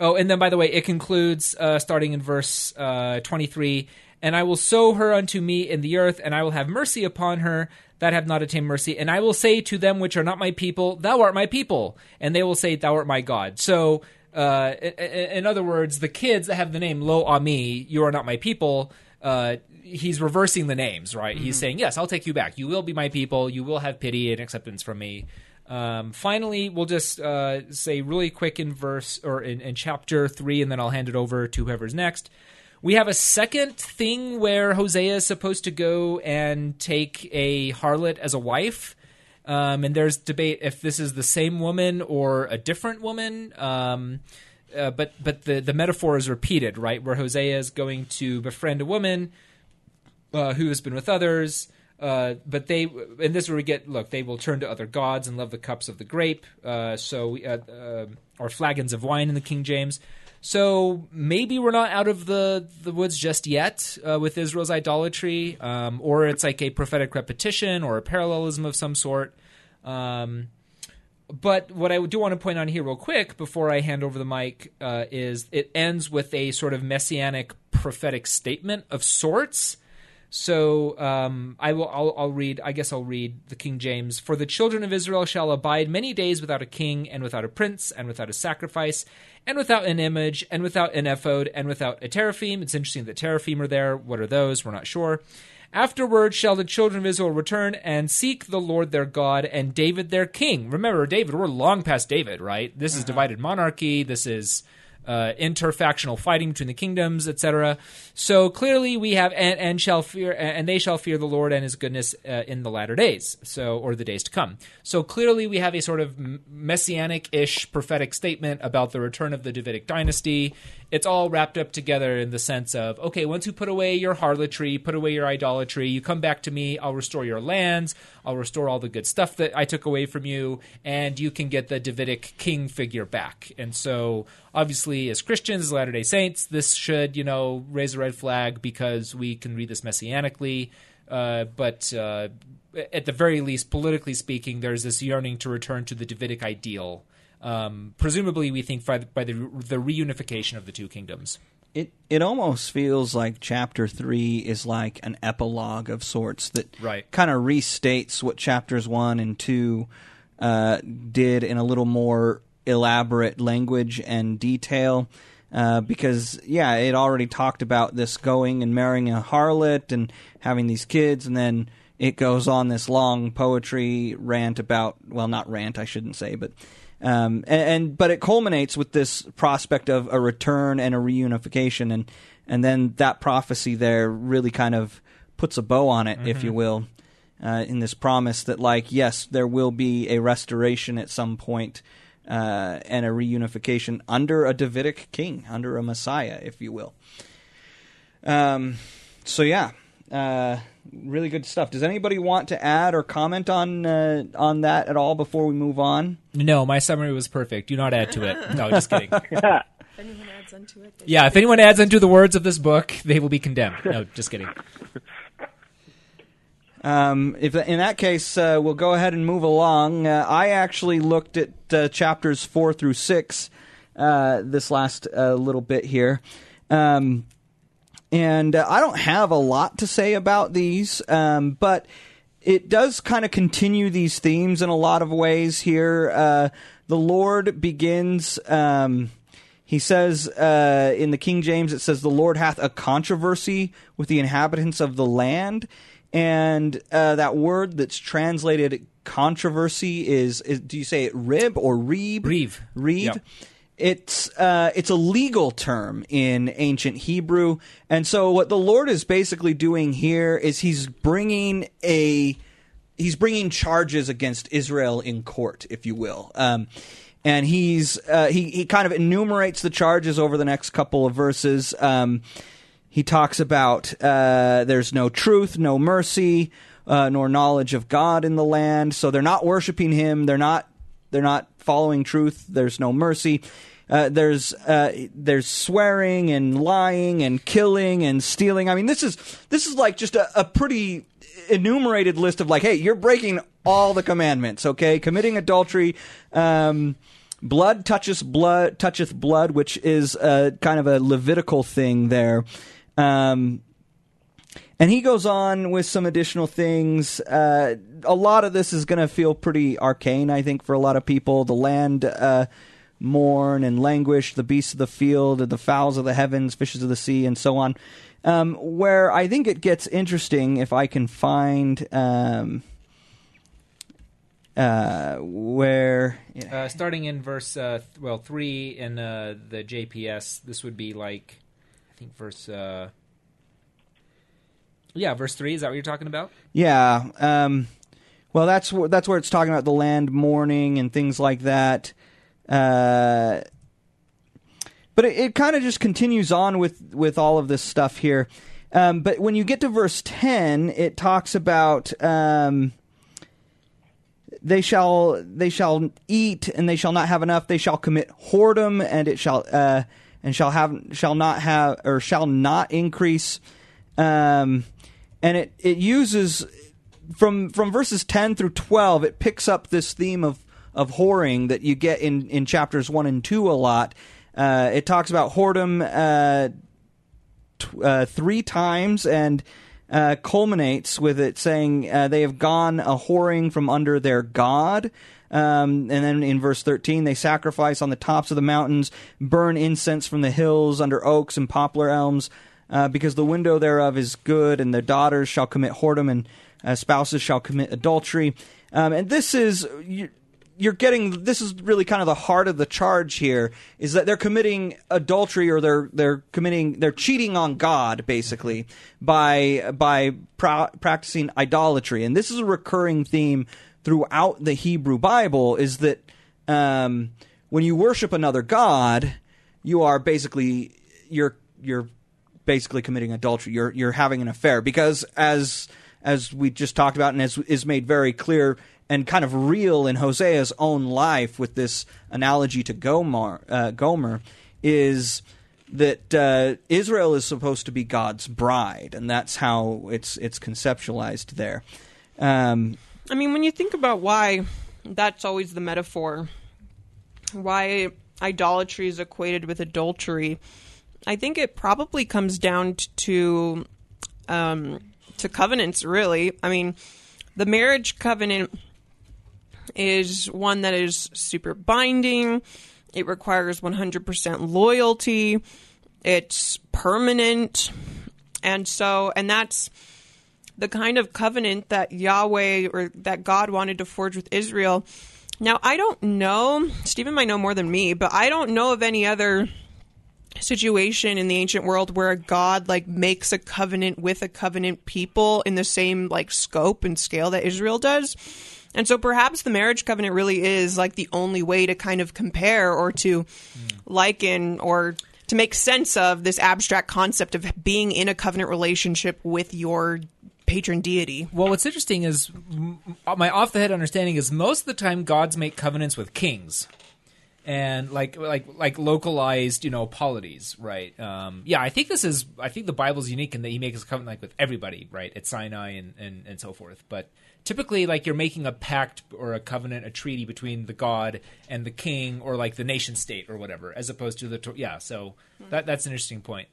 Oh, and then by the way, it concludes uh, starting in verse uh, 23 And I will sow her unto me in the earth, and I will have mercy upon her that have not attained mercy. And I will say to them which are not my people, Thou art my people. And they will say, Thou art my God. So, uh, in other words, the kids that have the name Lo Ami, you are not my people, uh, he's reversing the names, right? He's saying, Yes, I'll take you back. You will be my people. You will have pity and acceptance from me. Um, finally, we'll just uh, say really quick in verse or in, in chapter three, and then I'll hand it over to whoever's next. We have a second thing where Hosea is supposed to go and take a harlot as a wife. Um, and there's debate if this is the same woman or a different woman. Um, uh, but but the, the metaphor is repeated, right? Where Hosea is going to befriend a woman uh, who has been with others. Uh, but they, and this is where we get look. They will turn to other gods and love the cups of the grape. Uh, so, uh, uh, or flagons of wine in the King James. So maybe we're not out of the the woods just yet uh, with Israel's idolatry, um, or it's like a prophetic repetition or a parallelism of some sort. Um, but what I do want to point on here, real quick, before I hand over the mic, uh, is it ends with a sort of messianic prophetic statement of sorts. So um, I will. I'll, I'll read. I guess I'll read the King James. For the children of Israel shall abide many days without a king, and without a prince, and without a sacrifice, and without an image, and without an ephod, and without a teraphim. It's interesting that teraphim are there. What are those? We're not sure. Afterward shall the children of Israel return and seek the Lord their God and David their king. Remember, David, we're long past David, right? This is mm-hmm. divided monarchy. This is uh, interfactional fighting between the kingdoms, etc. So clearly, we have and, and shall fear and they shall fear the Lord and His goodness uh, in the latter days, so or the days to come. So clearly, we have a sort of messianic-ish prophetic statement about the return of the Davidic dynasty. It's all wrapped up together in the sense of okay, once you put away your harlotry, put away your idolatry, you come back to me. I'll restore your lands. I'll restore all the good stuff that I took away from you, and you can get the Davidic king figure back. And so, obviously, as Christians, as Latter day Saints, this should, you know, raise a red flag because we can read this messianically. Uh, but uh, at the very least, politically speaking, there's this yearning to return to the Davidic ideal. Um, presumably, we think by, the, by the, the reunification of the two kingdoms. It it almost feels like chapter three is like an epilogue of sorts that Right. kind of restates what chapters one and two uh, did in a little more elaborate language and detail. Uh, because yeah, it already talked about this going and marrying a harlot and having these kids, and then it goes on this long poetry rant about well, not rant, I shouldn't say, but um, and, and but it culminates with this prospect of a return and a reunification, and and then that prophecy there really kind of puts a bow on it, if you will, uh, in this promise that like yes, there will be a restoration at some point, uh, and a reunification under a Davidic king, under a Messiah, if you will. Um, so yeah, uh, really good stuff. Does anybody want to add or comment on uh, on that at all before we move on? No, my summary was perfect. Do not add to it. No, just kidding. If anyone adds onto it, Yeah, if anyone adds into the words of this book, they will be condemned. No, just kidding. Um, if in that case, uh, we'll go ahead and move along. Uh, I actually looked at uh, chapters four through six uh, this last uh, little bit here, um, and uh, I don't have a lot to say about these, um, but it does kind of continue these themes in a lot of ways. Here, the Lord begins. Um, he says uh, in the King James, it says, The Lord hath a controversy with the inhabitants of the land. And uh, that word that's translated controversy is, is do you say it rib or reeb? Reeve. Reeb. Yep. It's uh, it's a legal term in ancient Hebrew, and so what the Lord is basically doing here is He's bringing a he's bringing charges against Israel in court, if you will. Um, and he's uh, he he kind of enumerates the charges over the next couple of verses. Um, he talks about uh, there's no truth, no mercy, uh, nor knowledge of God in the land. So they're not worshiping Him. They're not they're not following truth. There's no mercy. Uh, there's uh, there's swearing and lying and killing and stealing. I mean, this is this is like just a, a pretty enumerated list of like, hey, you're breaking all the commandments. Okay, committing adultery. Um, blood touches blood toucheth blood, which is kind of a Levitical thing there. Um, and he goes on with some additional things. Uh, a lot of this is going to feel pretty arcane, I think, for a lot of people. The land uh, mourn and languish, the beasts of the field, the fowls of the heavens, fishes of the sea, and so on. Um, where I think it gets interesting if I can find um, uh, where Uh, starting in verse uh, well three in uh, the JPS, this would be like think verse uh, yeah verse three. Is that what you're talking about? Yeah. Um, well, that's wh- that's where it's talking about the land mourning and things like that. Uh, but it, it kind of just continues on with with all of this stuff here. Um, but when you get to verse ten, it talks about um, they shall they shall eat and they shall not have enough. They shall commit whoredom and it shall uh, and shall have shall not have or shall not increase. Um, and it it uses from from verses 10 through 12 it picks up this theme of of whoring that you get in in chapters 1 and 2 a lot uh, it talks about whoredom uh, t- uh, three times and uh, culminates with it saying uh, they have gone a whoring from under their god um, and then in verse 13 they sacrifice on the tops of the mountains burn incense from the hills under oaks and poplar elms uh, because the window thereof is good, and their daughters shall commit whoredom, and uh, spouses shall commit adultery. Um, and this is you, you're getting this is really kind of the heart of the charge here is that they're committing adultery or they're they're committing they're cheating on God basically by by pra- practicing idolatry, and this is a recurring theme throughout the Hebrew Bible is that um, when you worship another god, you are basically you're you're basically committing adultery. You're you're having an affair because as as we just talked about and as is made very clear and kind of real in Hosea's own life with this analogy to Gomer, uh, Gomer is that uh, Israel is supposed to be God's bride, and that's how it's it's conceptualized there. Um, I mean, when you think about why that's always the metaphor, why idolatry is equated with adultery, I think it probably comes down to um, to covenants. Really, I mean, the marriage covenant is one that is super binding. It requires 100% loyalty. It's permanent. And so, and that's the kind of covenant that Yahweh or that God wanted to forge with Israel. Now, I don't know, Stephen might know more than me, but I don't know of any other situation in the ancient world where a god like makes a covenant with a covenant people in the same like scope and scale that Israel does. And so perhaps the marriage covenant really is like the only way to kind of compare or to liken or to make sense of this abstract concept of being in a covenant relationship with your patron deity. Well, what's interesting is my off the head understanding is most of the time gods make covenants with kings. And like like like localized, you know, polities, right? Um, yeah, I think this is. I think the Bible's unique in that he makes a covenant like with everybody, right? At Sinai and, and, and so forth. But typically, like you're making a pact or a covenant, a treaty between the god and the king, or like the nation state or whatever, as opposed to the yeah. So that that's an interesting point.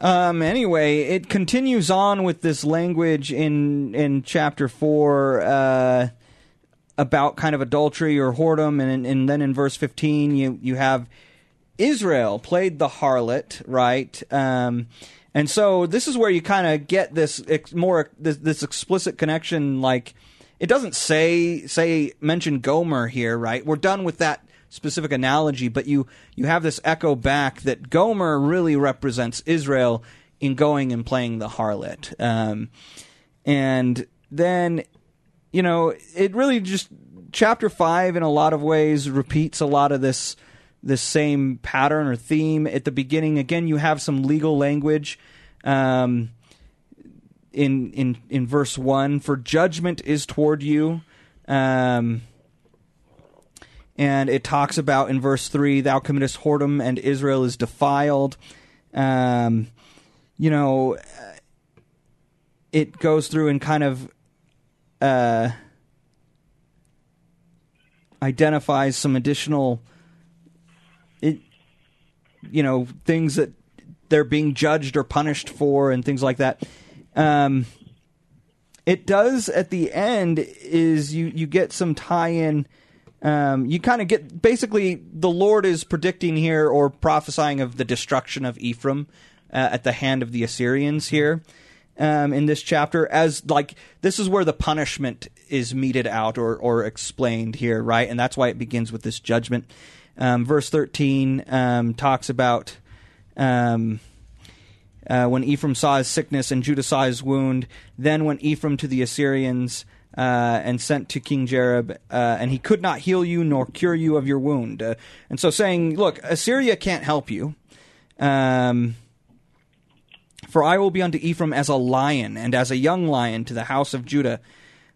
Um, anyway, it continues on with this language in in chapter four uh, about kind of adultery or whoredom, and and then in verse fifteen you you have Israel played the harlot, right? Um, and so this is where you kind of get this ex- more this, this explicit connection. Like it doesn't say say mention Gomer here, right? We're done with that specific analogy, but you you have this echo back that Gomer really represents Israel in going and playing the harlot, um, and then you know it really just chapter five in a lot of ways repeats a lot of this this same pattern or theme at the beginning. Again, you have some legal language. Um, in in in verse one, for judgment is toward you. Um, and it talks about in verse 3 thou committest whoredom and israel is defiled um, you know it goes through and kind of uh, identifies some additional it you know things that they're being judged or punished for and things like that. Um, it does at the end is you you get some tie-in. Um, you kind of get basically the Lord is predicting here or prophesying of the destruction of Ephraim uh, at the hand of the Assyrians here um, in this chapter as like this is where the punishment is meted out or or explained here, right? And that's why it begins with this judgment. Um, verse thirteen um, talks about. Um, uh, when Ephraim saw his sickness and Judah saw his wound. Then went Ephraim to the Assyrians uh, and sent to King Jareb, uh, and he could not heal you nor cure you of your wound. Uh, and so saying, look, Assyria can't help you. Um, for I will be unto Ephraim as a lion, and as a young lion to the house of Judah.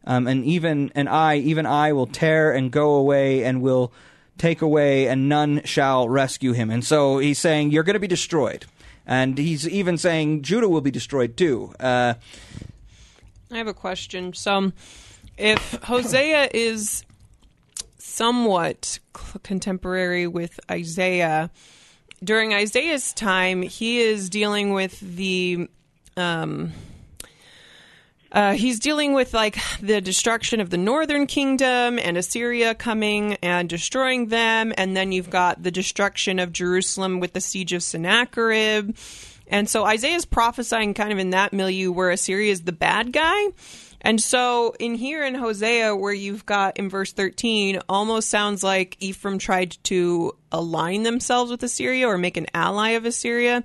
Um, and even and I, even I, will tear and go away, and will take away, and none shall rescue him. And so he's saying, you're going to be destroyed and he's even saying Judah will be destroyed too. Uh, I have a question. So, if Hosea is somewhat contemporary with Isaiah, during Isaiah's time, he is dealing with the. Um, uh, he's dealing with like the destruction of the northern kingdom and Assyria coming and destroying them, and then you've got the destruction of Jerusalem with the siege of Sennacherib. And so Isaiah's prophesying kind of in that milieu where Assyria is the bad guy. And so in here in Hosea, where you've got in verse 13, almost sounds like Ephraim tried to align themselves with Assyria or make an ally of Assyria.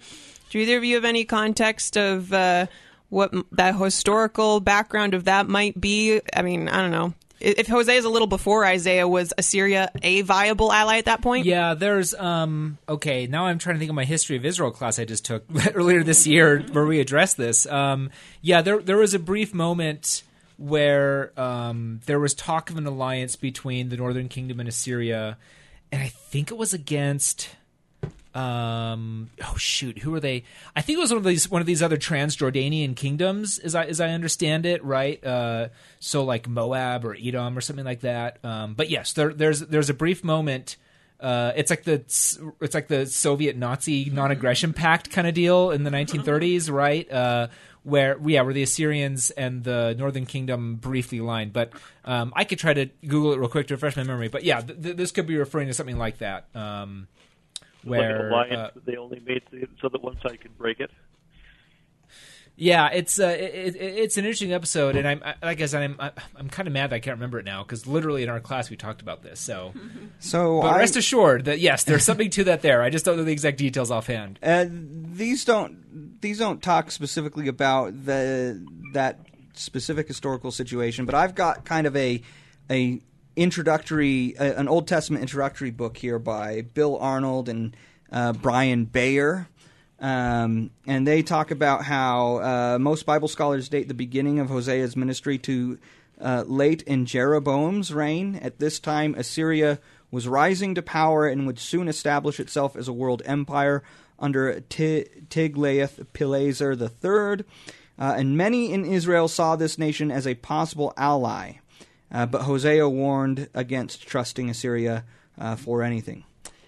Do either of you have any context of uh, what that historical background of that might be. I mean, I don't know. If Hosea is a little before Isaiah, was Assyria a viable ally at that point? Yeah, there's um okay, now I'm trying to think of my history of Israel class I just took earlier this year where we addressed this. Um yeah, there there was a brief moment where um there was talk of an alliance between the northern kingdom and Assyria and I think it was against um oh shoot who are they i think it was one of these one of these other transjordanian kingdoms as i as i understand it right uh so like moab or edom or something like that um but yes there there's there's a brief moment uh, it's like the it's like the Soviet Nazi non-aggression pact kind of deal in the 1930s, right? Uh, where yeah, where the Assyrians and the Northern Kingdom briefly aligned. But um, I could try to Google it real quick to refresh my memory. But yeah, th- th- this could be referring to something like that. Um, where like alliance uh, they only made so that one side could break it. Yeah, it's uh, it, it, it's an interesting episode, and I'm I, like I said, I'm I'm kind of mad that I can't remember it now because literally in our class we talked about this. So, so but I, rest assured that yes, there's something to that there. I just don't know the exact details offhand. Uh, these don't these don't talk specifically about the that specific historical situation, but I've got kind of a a introductory, uh, an Old Testament introductory book here by Bill Arnold and uh, Bryan Beyer. Um, and they talk about how uh, most Bible scholars date the beginning of Hosea's ministry to uh, late in Jeroboam's reign. At this time, Assyria was rising to power and would soon establish itself as a world empire under T- Tiglath-Pileser III. Uh, and many in Israel saw this nation as a possible ally. Uh, but Hosea warned against trusting Assyria uh, for anything.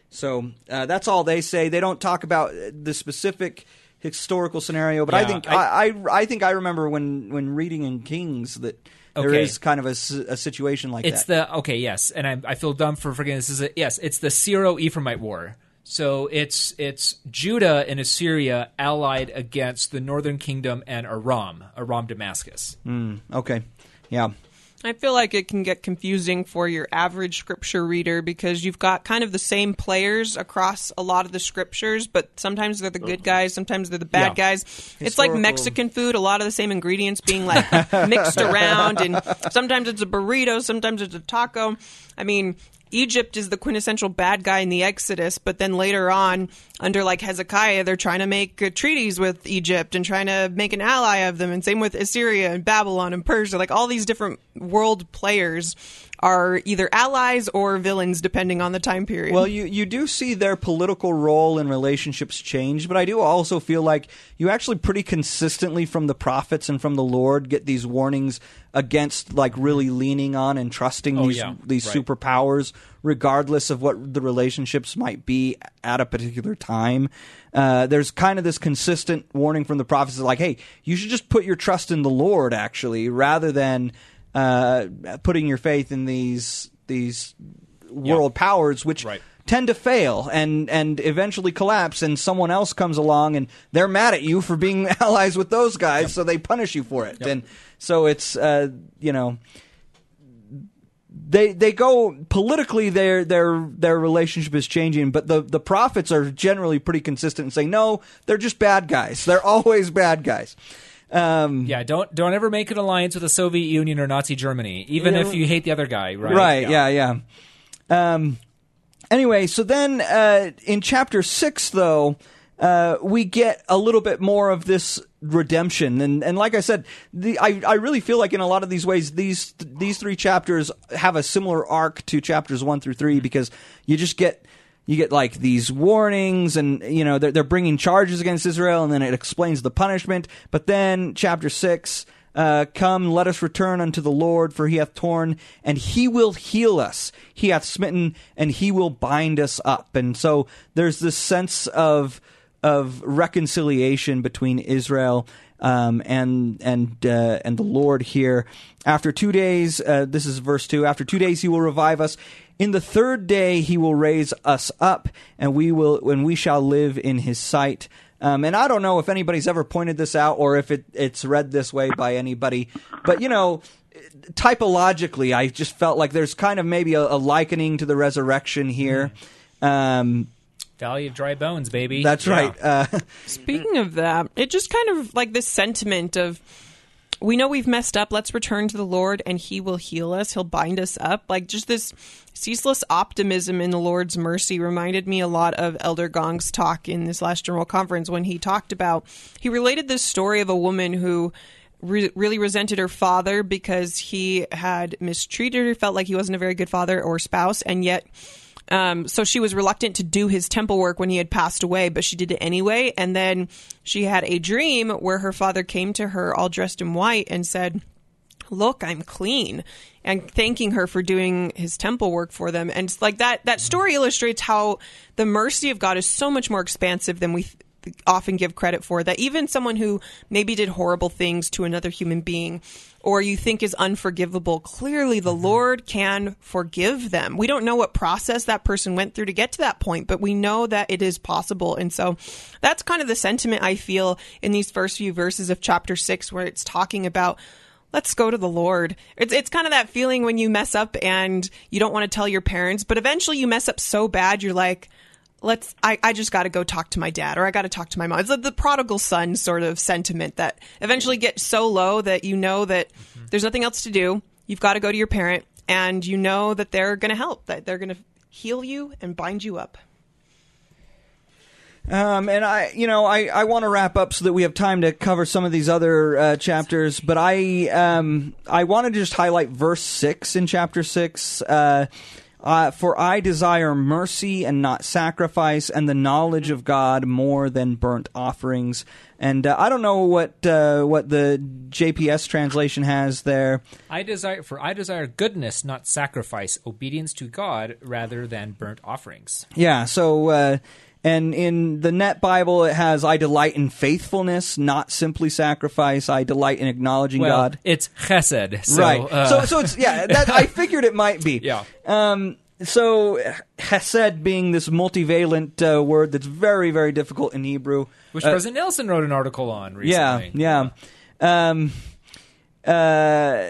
So uh, that's all they say. They don't talk about the specific historical scenario, but I think I- I, I, think I remember when, when reading in Kings that there Okay. is kind of a situation like It's that. the okay, yes, and I, I feel dumb for forgetting this. Is a, yes, it's the Syro-Ephraimite War. So it's it's Judah and Assyria allied against the Northern Kingdom and Aram, Aram Damascus. okay, yeah. I feel like it can get confusing for your average scripture reader because you've got kind of the same players across a lot of the scriptures, but sometimes they're the good guys, sometimes they're the bad Yeah. guys. It's like Mexican food, a lot of the same ingredients being like mixed around, and sometimes it's a burrito, sometimes it's a taco. I mean, Egypt is the quintessential bad guy in the Exodus, but then later on, under like Hezekiah, they're trying to make uh, treaties with Egypt and trying to make an ally of them, and same with Assyria and Babylon and Persia. Like all these different world players are either allies or villains depending on the time period. Well, you, you do see their political role and relationships change, but I do also feel like you actually pretty consistently from the prophets and from the Lord get these warnings against like really leaning on and trusting Oh, these yeah. these Right. superpowers, regardless of what the relationships might be at a particular time. Uh, there's kind of this consistent warning from the prophets, like, "Hey, you should just put your trust in the Lord, actually, rather than uh, putting your faith in these these world powers, which." Right. tend to fail and and eventually collapse and someone else comes along and they're mad at you for being allies with those guys so they punish you for it. And so it's uh, you know they they go politically their their their relationship is changing but the the prophets are generally pretty consistent and saying no they're just bad guys. They're always bad guys um, Yeah, don't don't ever make an alliance with the Soviet Union or Nazi Germany, even Yeah. if you hate the other guy, right? Right. Yeah. Yeah. Um. Anyway, so then uh, in chapter six, though, uh, we get a little bit more of this redemption, and and like I said, the I I really feel like in a lot of these ways, these these three chapters have a similar arc to chapters one through three because you just get. You get like these warnings, and you know they're, they're bringing charges against Israel, and then it explains the punishment. But then chapter six, uh, come, let us return unto the Lord, for he hath torn, and he will heal us. He hath smitten, and he will bind us up. And so there's this sense of of reconciliation between Israel um, and and uh, and the Lord here. After two days, uh, this is verse two. After two days, he will revive us. In the third day, he will raise us up, and we will when we shall live in his sight. Um, and I don't know if anybody's ever pointed this out or if it, it's read this way by anybody, but you know, typologically, I just felt like there's kind of maybe a, a likening to the resurrection here. Um, Valley of Dry Bones, baby. that's Yeah. right. Uh, Speaking of that, it just kind of like this sentiment of we know we've messed up. Let's return to the Lord and he will heal us. He'll bind us up. Like just this ceaseless optimism in the Lord's mercy reminded me a lot of Elder Gong's talk in this last general conference when he talked about, he related this story of a woman who re- really resented her father because he had mistreated her, felt like he wasn't a very good father or spouse, and yet um, so she was reluctant to do his temple work when he had passed away, but she did it anyway. And then she had a dream where her father came to her all dressed in white and said, Look, I'm clean, and thanking her for doing his temple work for them. And like that, that story illustrates how the mercy of God is so much more expansive than we often give credit for. That even someone who maybe did horrible things to another human being or you think is unforgivable, clearly the mm-hmm. Lord can forgive them. We don't know what process that person went through to get to that point, but we know that it is possible. And so that's kind of the sentiment I feel in these first few verses of chapter six, where it's talking about let's go to the Lord. It's it's kind of that feeling when you mess up and you don't want to tell your parents, but eventually you mess up so bad you're like, let's I, I just got to go talk to my dad or I got to talk to my mom. It's like the prodigal son sort of sentiment that eventually gets so low that you know that there's nothing else to do. You've got to go to your parent and you know that they're going to help, that they're going to heal you and bind you up. Um, and I, you know, I, I want to wrap up so that we have time to cover some of these other uh, chapters. But I, um, I want to just highlight verse six in chapter six. Uh, uh, for I desire mercy and not sacrifice, and the knowledge of God more than burnt offerings. And uh, I don't know what uh, what the JPS translation has there. I desire for I desire goodness, not sacrifice, obedience to God rather than burnt offerings. Yeah, so uh, and in the Net Bible, it has I delight in faithfulness, not simply sacrifice. I delight in acknowledging Well, God. it's chesed. So, right. uh, so so it's yeah. That, I figured it might be. Yeah. Um. So hesed being this multivalent uh, word that's very very difficult in Hebrew. which Uh, President Nelson wrote an article on yeah, recently. yeah. Um, uh,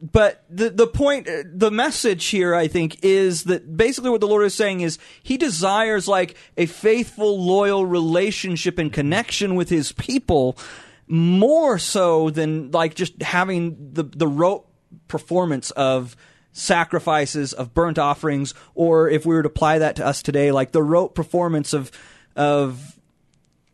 but the the point, uh, the message here, I think, is that basically what the Lord is saying is He desires like a faithful, loyal relationship and connection with His people, more so than like just having the the rote performance of sacrifices of burnt offerings or if we were to apply that to us today like the rote performance of of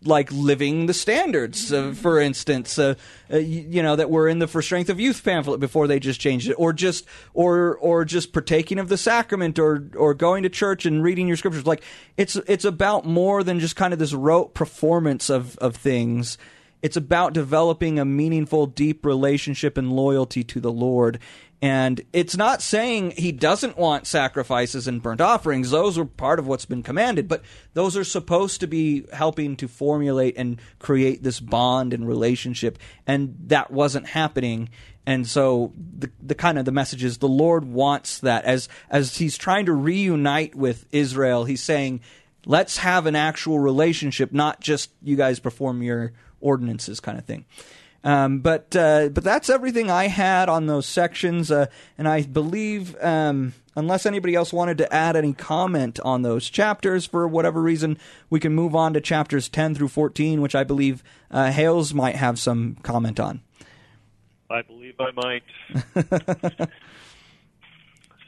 like living the standards, uh, for instance, uh, uh, you, you know that were in the For Strength of Youth pamphlet before they just changed it, or just or or just partaking of the sacrament, or or going to church and reading your scriptures. Like it's it's about more than just kind of this rote performance of of things. It's about developing a meaningful, deep relationship and loyalty to the Lord. And it's not saying he doesn't want sacrifices and burnt offerings. Those are part of what's been commanded, but those are supposed to be helping to formulate and create this bond and relationship. And that wasn't happening. And so the the kind of the message is the Lord wants that as as he's trying to reunite with Israel, he's saying, let's have an actual relationship, not just you guys perform your ordinances kind of thing. Um, but uh, but that's everything I had on those sections, uh, and I believe um, unless anybody else wanted to add any comment on those chapters for whatever reason, we can move on to chapters ten through fourteen, which I believe uh, Hales might have some comment on. I believe I might.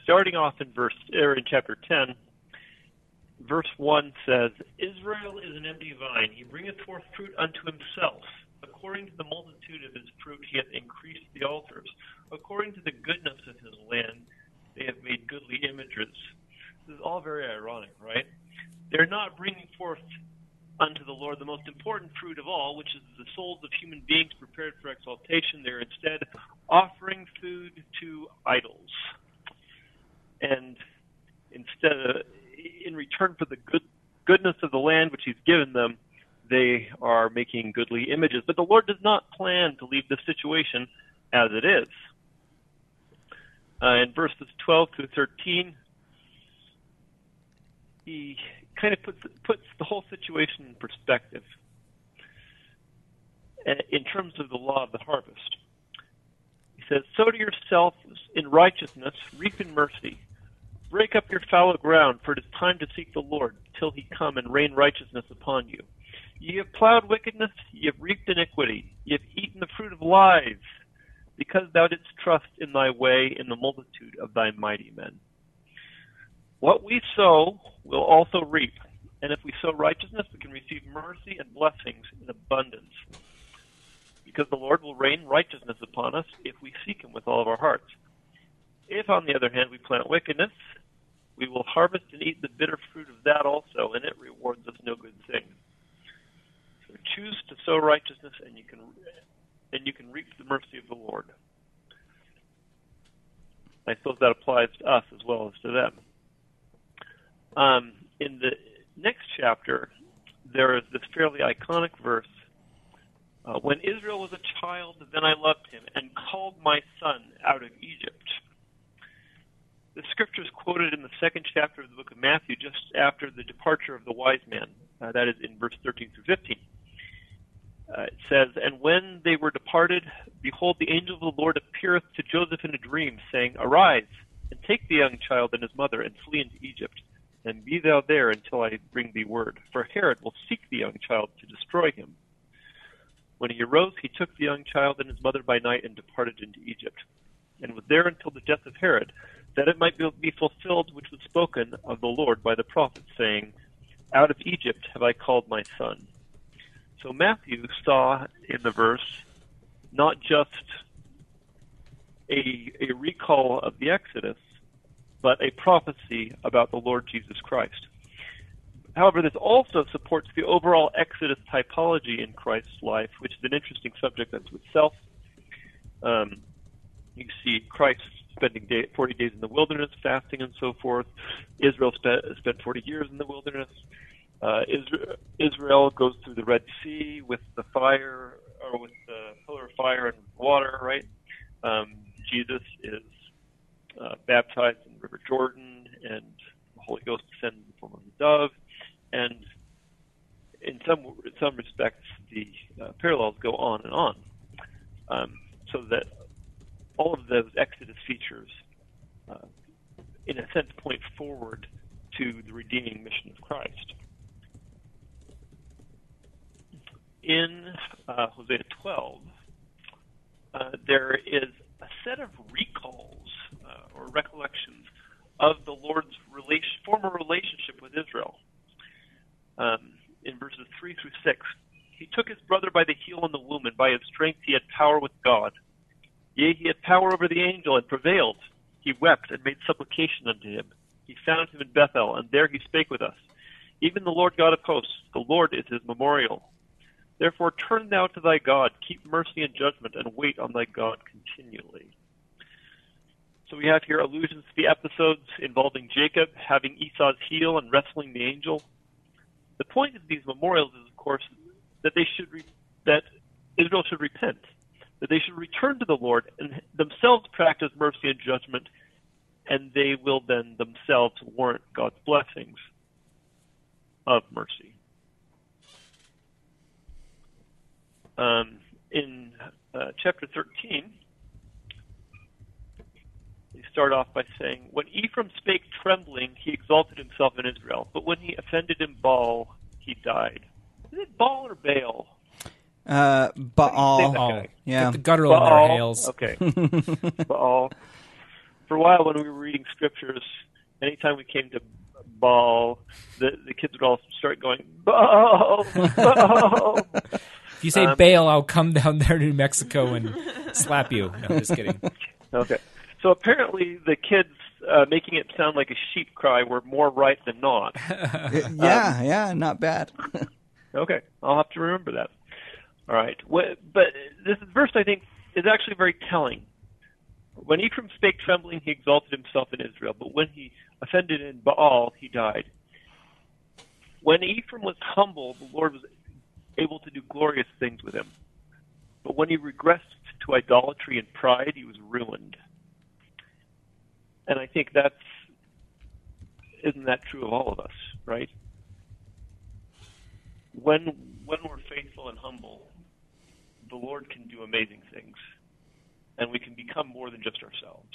Starting off in verse or in chapter ten, verse one says, "Israel is an empty vine; he bringeth forth fruit unto himself." According to the multitude of his fruit, he hath increased the altars. According to the goodness of his land, they have made goodly images. This is all very ironic, right? They're not bringing forth unto the Lord the most important fruit of all, which is the souls of human beings prepared for exaltation. They're instead offering food to idols. And instead, of, in return for the good goodness of the land which He's given them, they are making goodly images. But the Lord does not plan to leave the situation as it is. Uh, in verses 12 through 13, he kind of puts puts the whole situation in perspective in terms of the law of the harvest. He says, Sow to yourself in righteousness, reap in mercy. Break up your fallow ground, for it is time to seek the Lord, till he come and rain righteousness upon you. Ye have plowed wickedness, ye have reaped iniquity, ye have eaten the fruit of lies, because thou didst trust in thy way in the multitude of thy mighty men. What we sow will also reap, and if we sow righteousness, we can receive mercy and blessings in abundance. Because the Lord will rain righteousness upon us if we seek him with all of our hearts. If, on the other hand, we plant wickedness, we will harvest and eat the bitter fruit of that also, and it rewards us no good thing choose to sow righteousness, and you can and you can reap the mercy of the Lord. I suppose that applies to us as well as to them. Um, in the next chapter, there is this fairly iconic verse. Uh, when Israel was a child, then I loved him and called my son out of Egypt. The scripture is quoted in the second chapter of the book of Matthew, just after the departure of the wise man. Uh, that is in verse 13 through 15. Uh, it says, And when they were departed, behold, the angel of the Lord appeareth to Joseph in a dream, saying, Arise, and take the young child and his mother, and flee into Egypt, and be thou there until I bring thee word. For Herod will seek the young child to destroy him. When he arose, he took the young child and his mother by night and departed into Egypt, and was there until the death of Herod, that it might be fulfilled which was spoken of the Lord by the prophet, saying, Out of Egypt have I called my son. So Matthew saw in the verse not just a, a recall of the Exodus, but a prophecy about the Lord Jesus Christ. However, this also supports the overall Exodus typology in Christ's life, which is an interesting subject unto itself. Um, you see Christ spending day, 40 days in the wilderness, fasting and so forth. Israel spent, spent 40 years in the wilderness. Uh, Israel, goes through the Red Sea with the fire or with the pillar of fire and water, right? Um, Jesus is uh, baptized in the River Jordan, and the Holy Ghost descends in the form of a dove. And in some in some respects, the uh, parallels go on and on, um, so that all of those Exodus features, uh, in a sense, point forward to the redeeming mission of Christ. In uh, Hosea 12, uh, there is a set of recalls uh, or recollections of the Lord's relation, former relationship with Israel. Um, in verses 3 through 6. He took his brother by the heel in the womb, and by his strength he had power with God. Yea, he had power over the angel, and prevailed. He wept and made supplication unto him. He found him in Bethel, and there he spake with us. Even the Lord God of hosts, the Lord is his memorial. Therefore turn thou to thy God, keep mercy and judgment, and wait on thy God continually. So we have here allusions to the episodes involving Jacob having Esau's heel and wrestling the angel. The point of these memorials is, of course, that they should re- that Israel should repent, that they should return to the Lord and themselves practice mercy and judgment, and they will then themselves warrant God's blessings of mercy. Um, in uh, chapter 13, they start off by saying, When Ephraim spake trembling, he exalted himself in Israel, but when he offended in Baal, he died. Is it Baal or Baal? Uh, Baal. Baal. Yeah. Get the guttural in there, Baal. Hales. Okay. Baal. For a while, when we were reading scriptures, anytime we came to Baal, the the kids would all start going Baal, Baal. If you say Um, bail, I'll come down there to New Mexico and slap you. No, I'm just kidding. okay. So apparently, the kids uh, making it sound like a sheep cry were more right than not. yeah, yeah, not bad. Okay, I'll have to remember that. All right, Wh- but this verse I think is actually very telling. When Ephraim spake trembling, he exalted himself in Israel, but when he offended in Baal, he died. When Ephraim was humble, the Lord was able to do glorious things with him. But when he regressed to idolatry and pride, he was ruined. And I think that's isn't that true of all of us, right? when when we're faithful and humble, the Lord can do amazing things, and we can become more than just ourselves.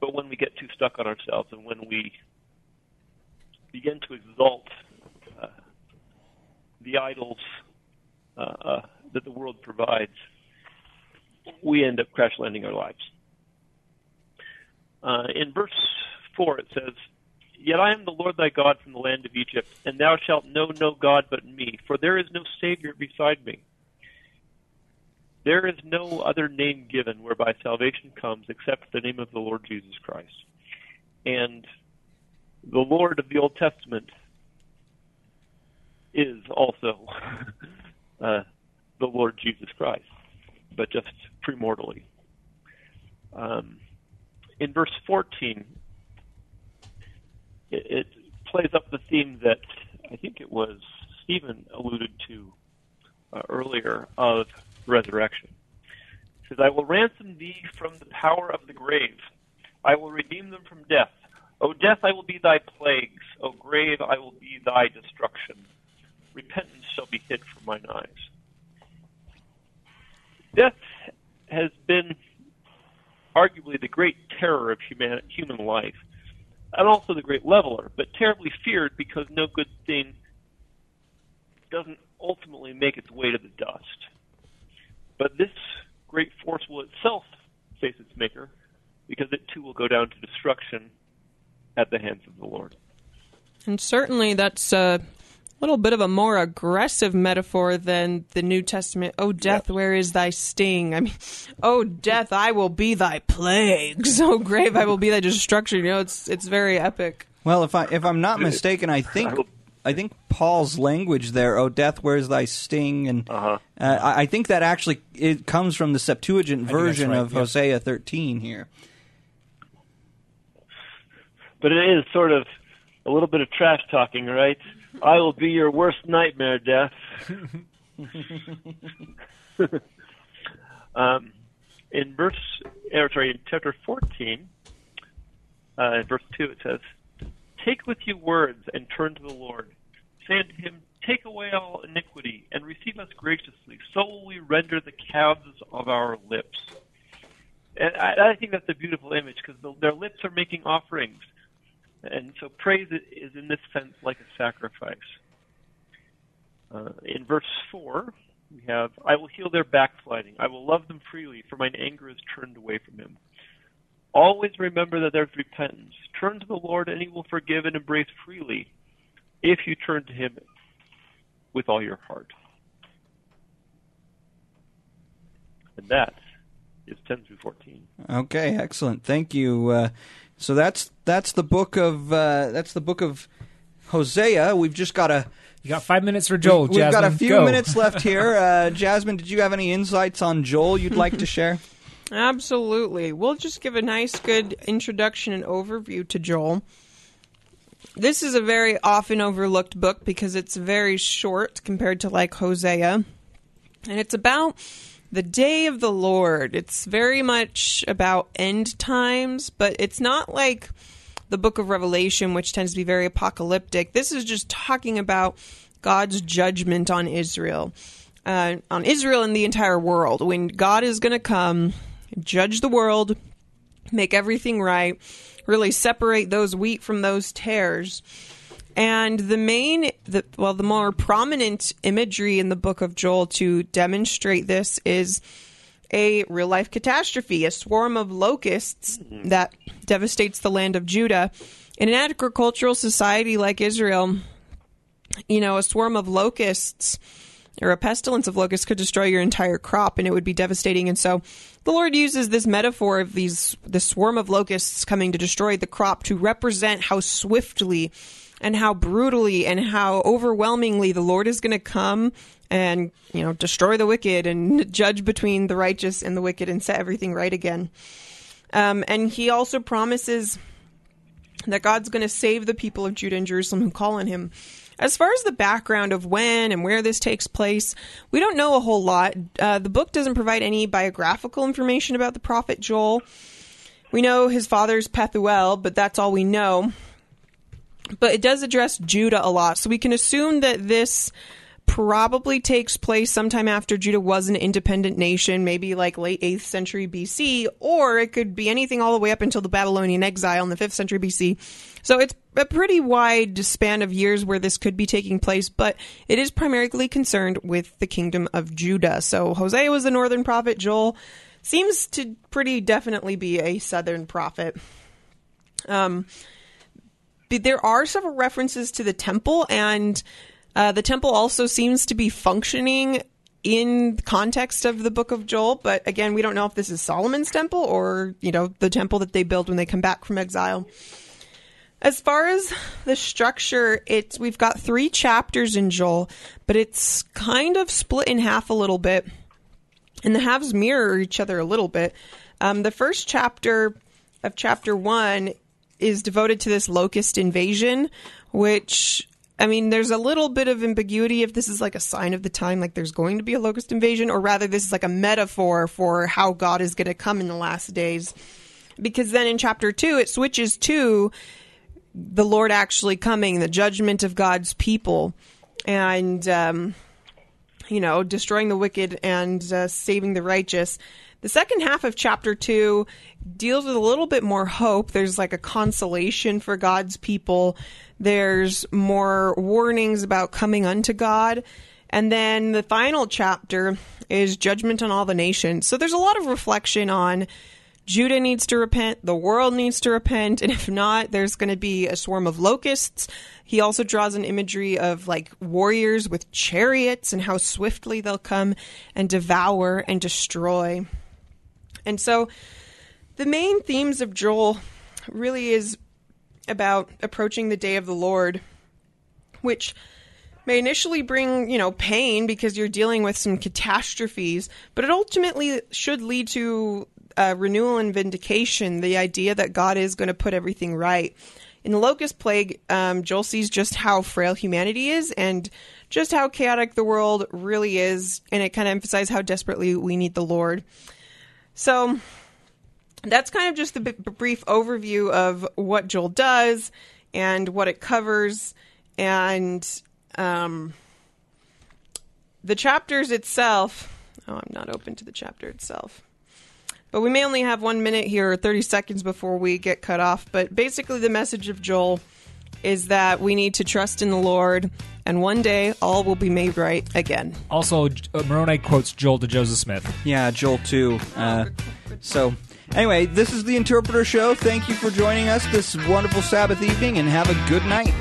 But when we get too stuck on ourselves, and when we begin to exalt the idols uh, uh, that the world provides, we end up crash landing our lives. Uh, in verse 4, it says, Yet I am the Lord thy God from the land of Egypt, and thou shalt know no God but me, for there is no Savior beside me. There is no other name given whereby salvation comes except the name of the Lord Jesus Christ. And the Lord of the Old Testament is also uh, the Lord Jesus Christ, but just premortally. Um, in verse 14, it, it plays up the theme that I think it was Stephen alluded to uh, earlier of resurrection. It says, I will ransom thee from the power of the grave. I will redeem them from death. O death, I will be thy plagues. O grave, I will be thy destruction. Repentance shall be hid from mine eyes. Death has been arguably the great terror of human, human life and also the great leveler, but terribly feared because no good thing doesn't ultimately make its way to the dust. But this great force will itself face its maker, because it too will go down to destruction at the hands of the Lord. And certainly that's a little bit of a more aggressive metaphor than the New Testament. Oh, death, where is thy sting? I mean, oh, death, I will be thy plagues. Oh, grave, I will be thy destruction. You know, it's it's very epic. Well, if I if I'm not mistaken, I think I think Paul's language there, "Oh death, where's thy sting?" and Uh-huh. uh, I I think that actually it comes from the Septuagint version right, of yeah. Hosea 13 here. But it is sort of a little bit of trash talking, right? I will be your worst nightmare, death. um, in verse, or sorry, in chapter 14, uh, in verse 2, it says, Take with you words and turn to the Lord. Say unto him, Take away all iniquity and receive us graciously. So will we render the calves of our lips. And I, I think that's a beautiful image because the, their lips are making offerings. And so praise is in this sense like a sacrifice. Uh, in verse 4, we have, I will heal their backsliding. I will love them freely, for mine anger is turned away from him. Always remember that there's repentance. Turn to the Lord, and he will forgive and embrace freely. if you turn to him with all your heart. And that is 10 through 14. Okay, excellent. Thank you. Uh, so that's that's the book of uh, that's the book of Hosea. We've just got a You got five minutes for Joel. we've got a few Go. minutes left here. Uh, Jasmine, did you have any insights on Joel you'd like to share? Absolutely. We'll just give a nice, good introduction and overview to Joel. This is a very often overlooked book because it's very short compared to like Hosea. And it's about the day of the Lord. It's very much about end times, but it's not like the book of Revelation, which tends to be very apocalyptic. This is just talking about God's judgment on Israel, uh, on Israel and the entire world. When God is going to come, judge the world, make everything right, really separate those wheat from those tares. And the main, the, well, the more prominent imagery in the book of Joel to demonstrate this is a real life catastrophe, a swarm of locusts that devastates the land of Judah. In an agricultural society like Israel, you know, a swarm of locusts or a pestilence of locusts could destroy your entire crop and it would be devastating. And so the Lord uses this metaphor of these the swarm of locusts coming to destroy the crop to represent how swiftly and how brutally and how overwhelmingly the Lord is going to come and, you know, destroy the wicked and judge between the righteous and the wicked and set everything right again. Um, and he also promises that God's going to save the people of Judah and Jerusalem who call on him. As far as the background of when and where this takes place, we don't know a whole lot. Uh, the book doesn't provide any biographical information about the prophet Joel. We know his father's Pethuel, but that's all we know. But it does address Judah a lot, so we can assume that this probably takes place sometime after Judah was an independent nation, maybe like late 8th century BC, or it could be anything all the way up until the Babylonian exile in the 5th century BC. So it's a pretty wide span of years where this could be taking place, but it is primarily concerned with the kingdom of Judah. So Hosea was the northern prophet, Joel seems to pretty definitely be a southern prophet. Um, there are several references to the temple, and uh, the temple also seems to be functioning in the context of the book of Joel. But again, we don't know if this is Solomon's temple or you know the temple that they build when they come back from exile. As far as the structure, it's we've got three chapters in Joel, but it's kind of split in half a little bit, and the halves mirror each other a little bit. Um, the first chapter of chapter one is devoted to this locust invasion, which I mean, there's a little bit of ambiguity if this is like a sign of the time, like there's going to be a locust invasion, or rather, this is like a metaphor for how God is going to come in the last days. Because then in chapter two, it switches to the Lord actually coming, the judgment of God's people, and, um, you know, destroying the wicked and uh, saving the righteous. The second half of chapter two deals with a little bit more hope. There's like a consolation for God's people. There's more warnings about coming unto God. And then the final chapter is judgment on all the nations. So there's a lot of reflection on Judah needs to repent, the world needs to repent, and if not, there's going to be a swarm of locusts. He also draws an imagery of like warriors with chariots and how swiftly they'll come and devour and destroy. And so the main themes of Joel really is about approaching the day of the Lord, which may initially bring, you know, pain because you're dealing with some catastrophes, but it ultimately should lead to uh, renewal and vindication, the idea that God is going to put everything right. In the locust plague, um, Joel sees just how frail humanity is and just how chaotic the world really is, and it kind of emphasizes how desperately we need the Lord. So that's kind of just the b- brief overview of what Joel does and what it covers, and um, the chapters itself. Oh, I'm not open to the chapter itself. But we may only have one minute here or 30 seconds before we get cut off. But basically, the message of Joel is that we need to trust in the Lord, and one day all will be made right again. Also, uh, Moroni quotes Joel to Joseph Smith. Yeah, Joel too. Uh, so, anyway, this is the Interpreter Show. Thank you for joining us this wonderful Sabbath evening, and have a good night.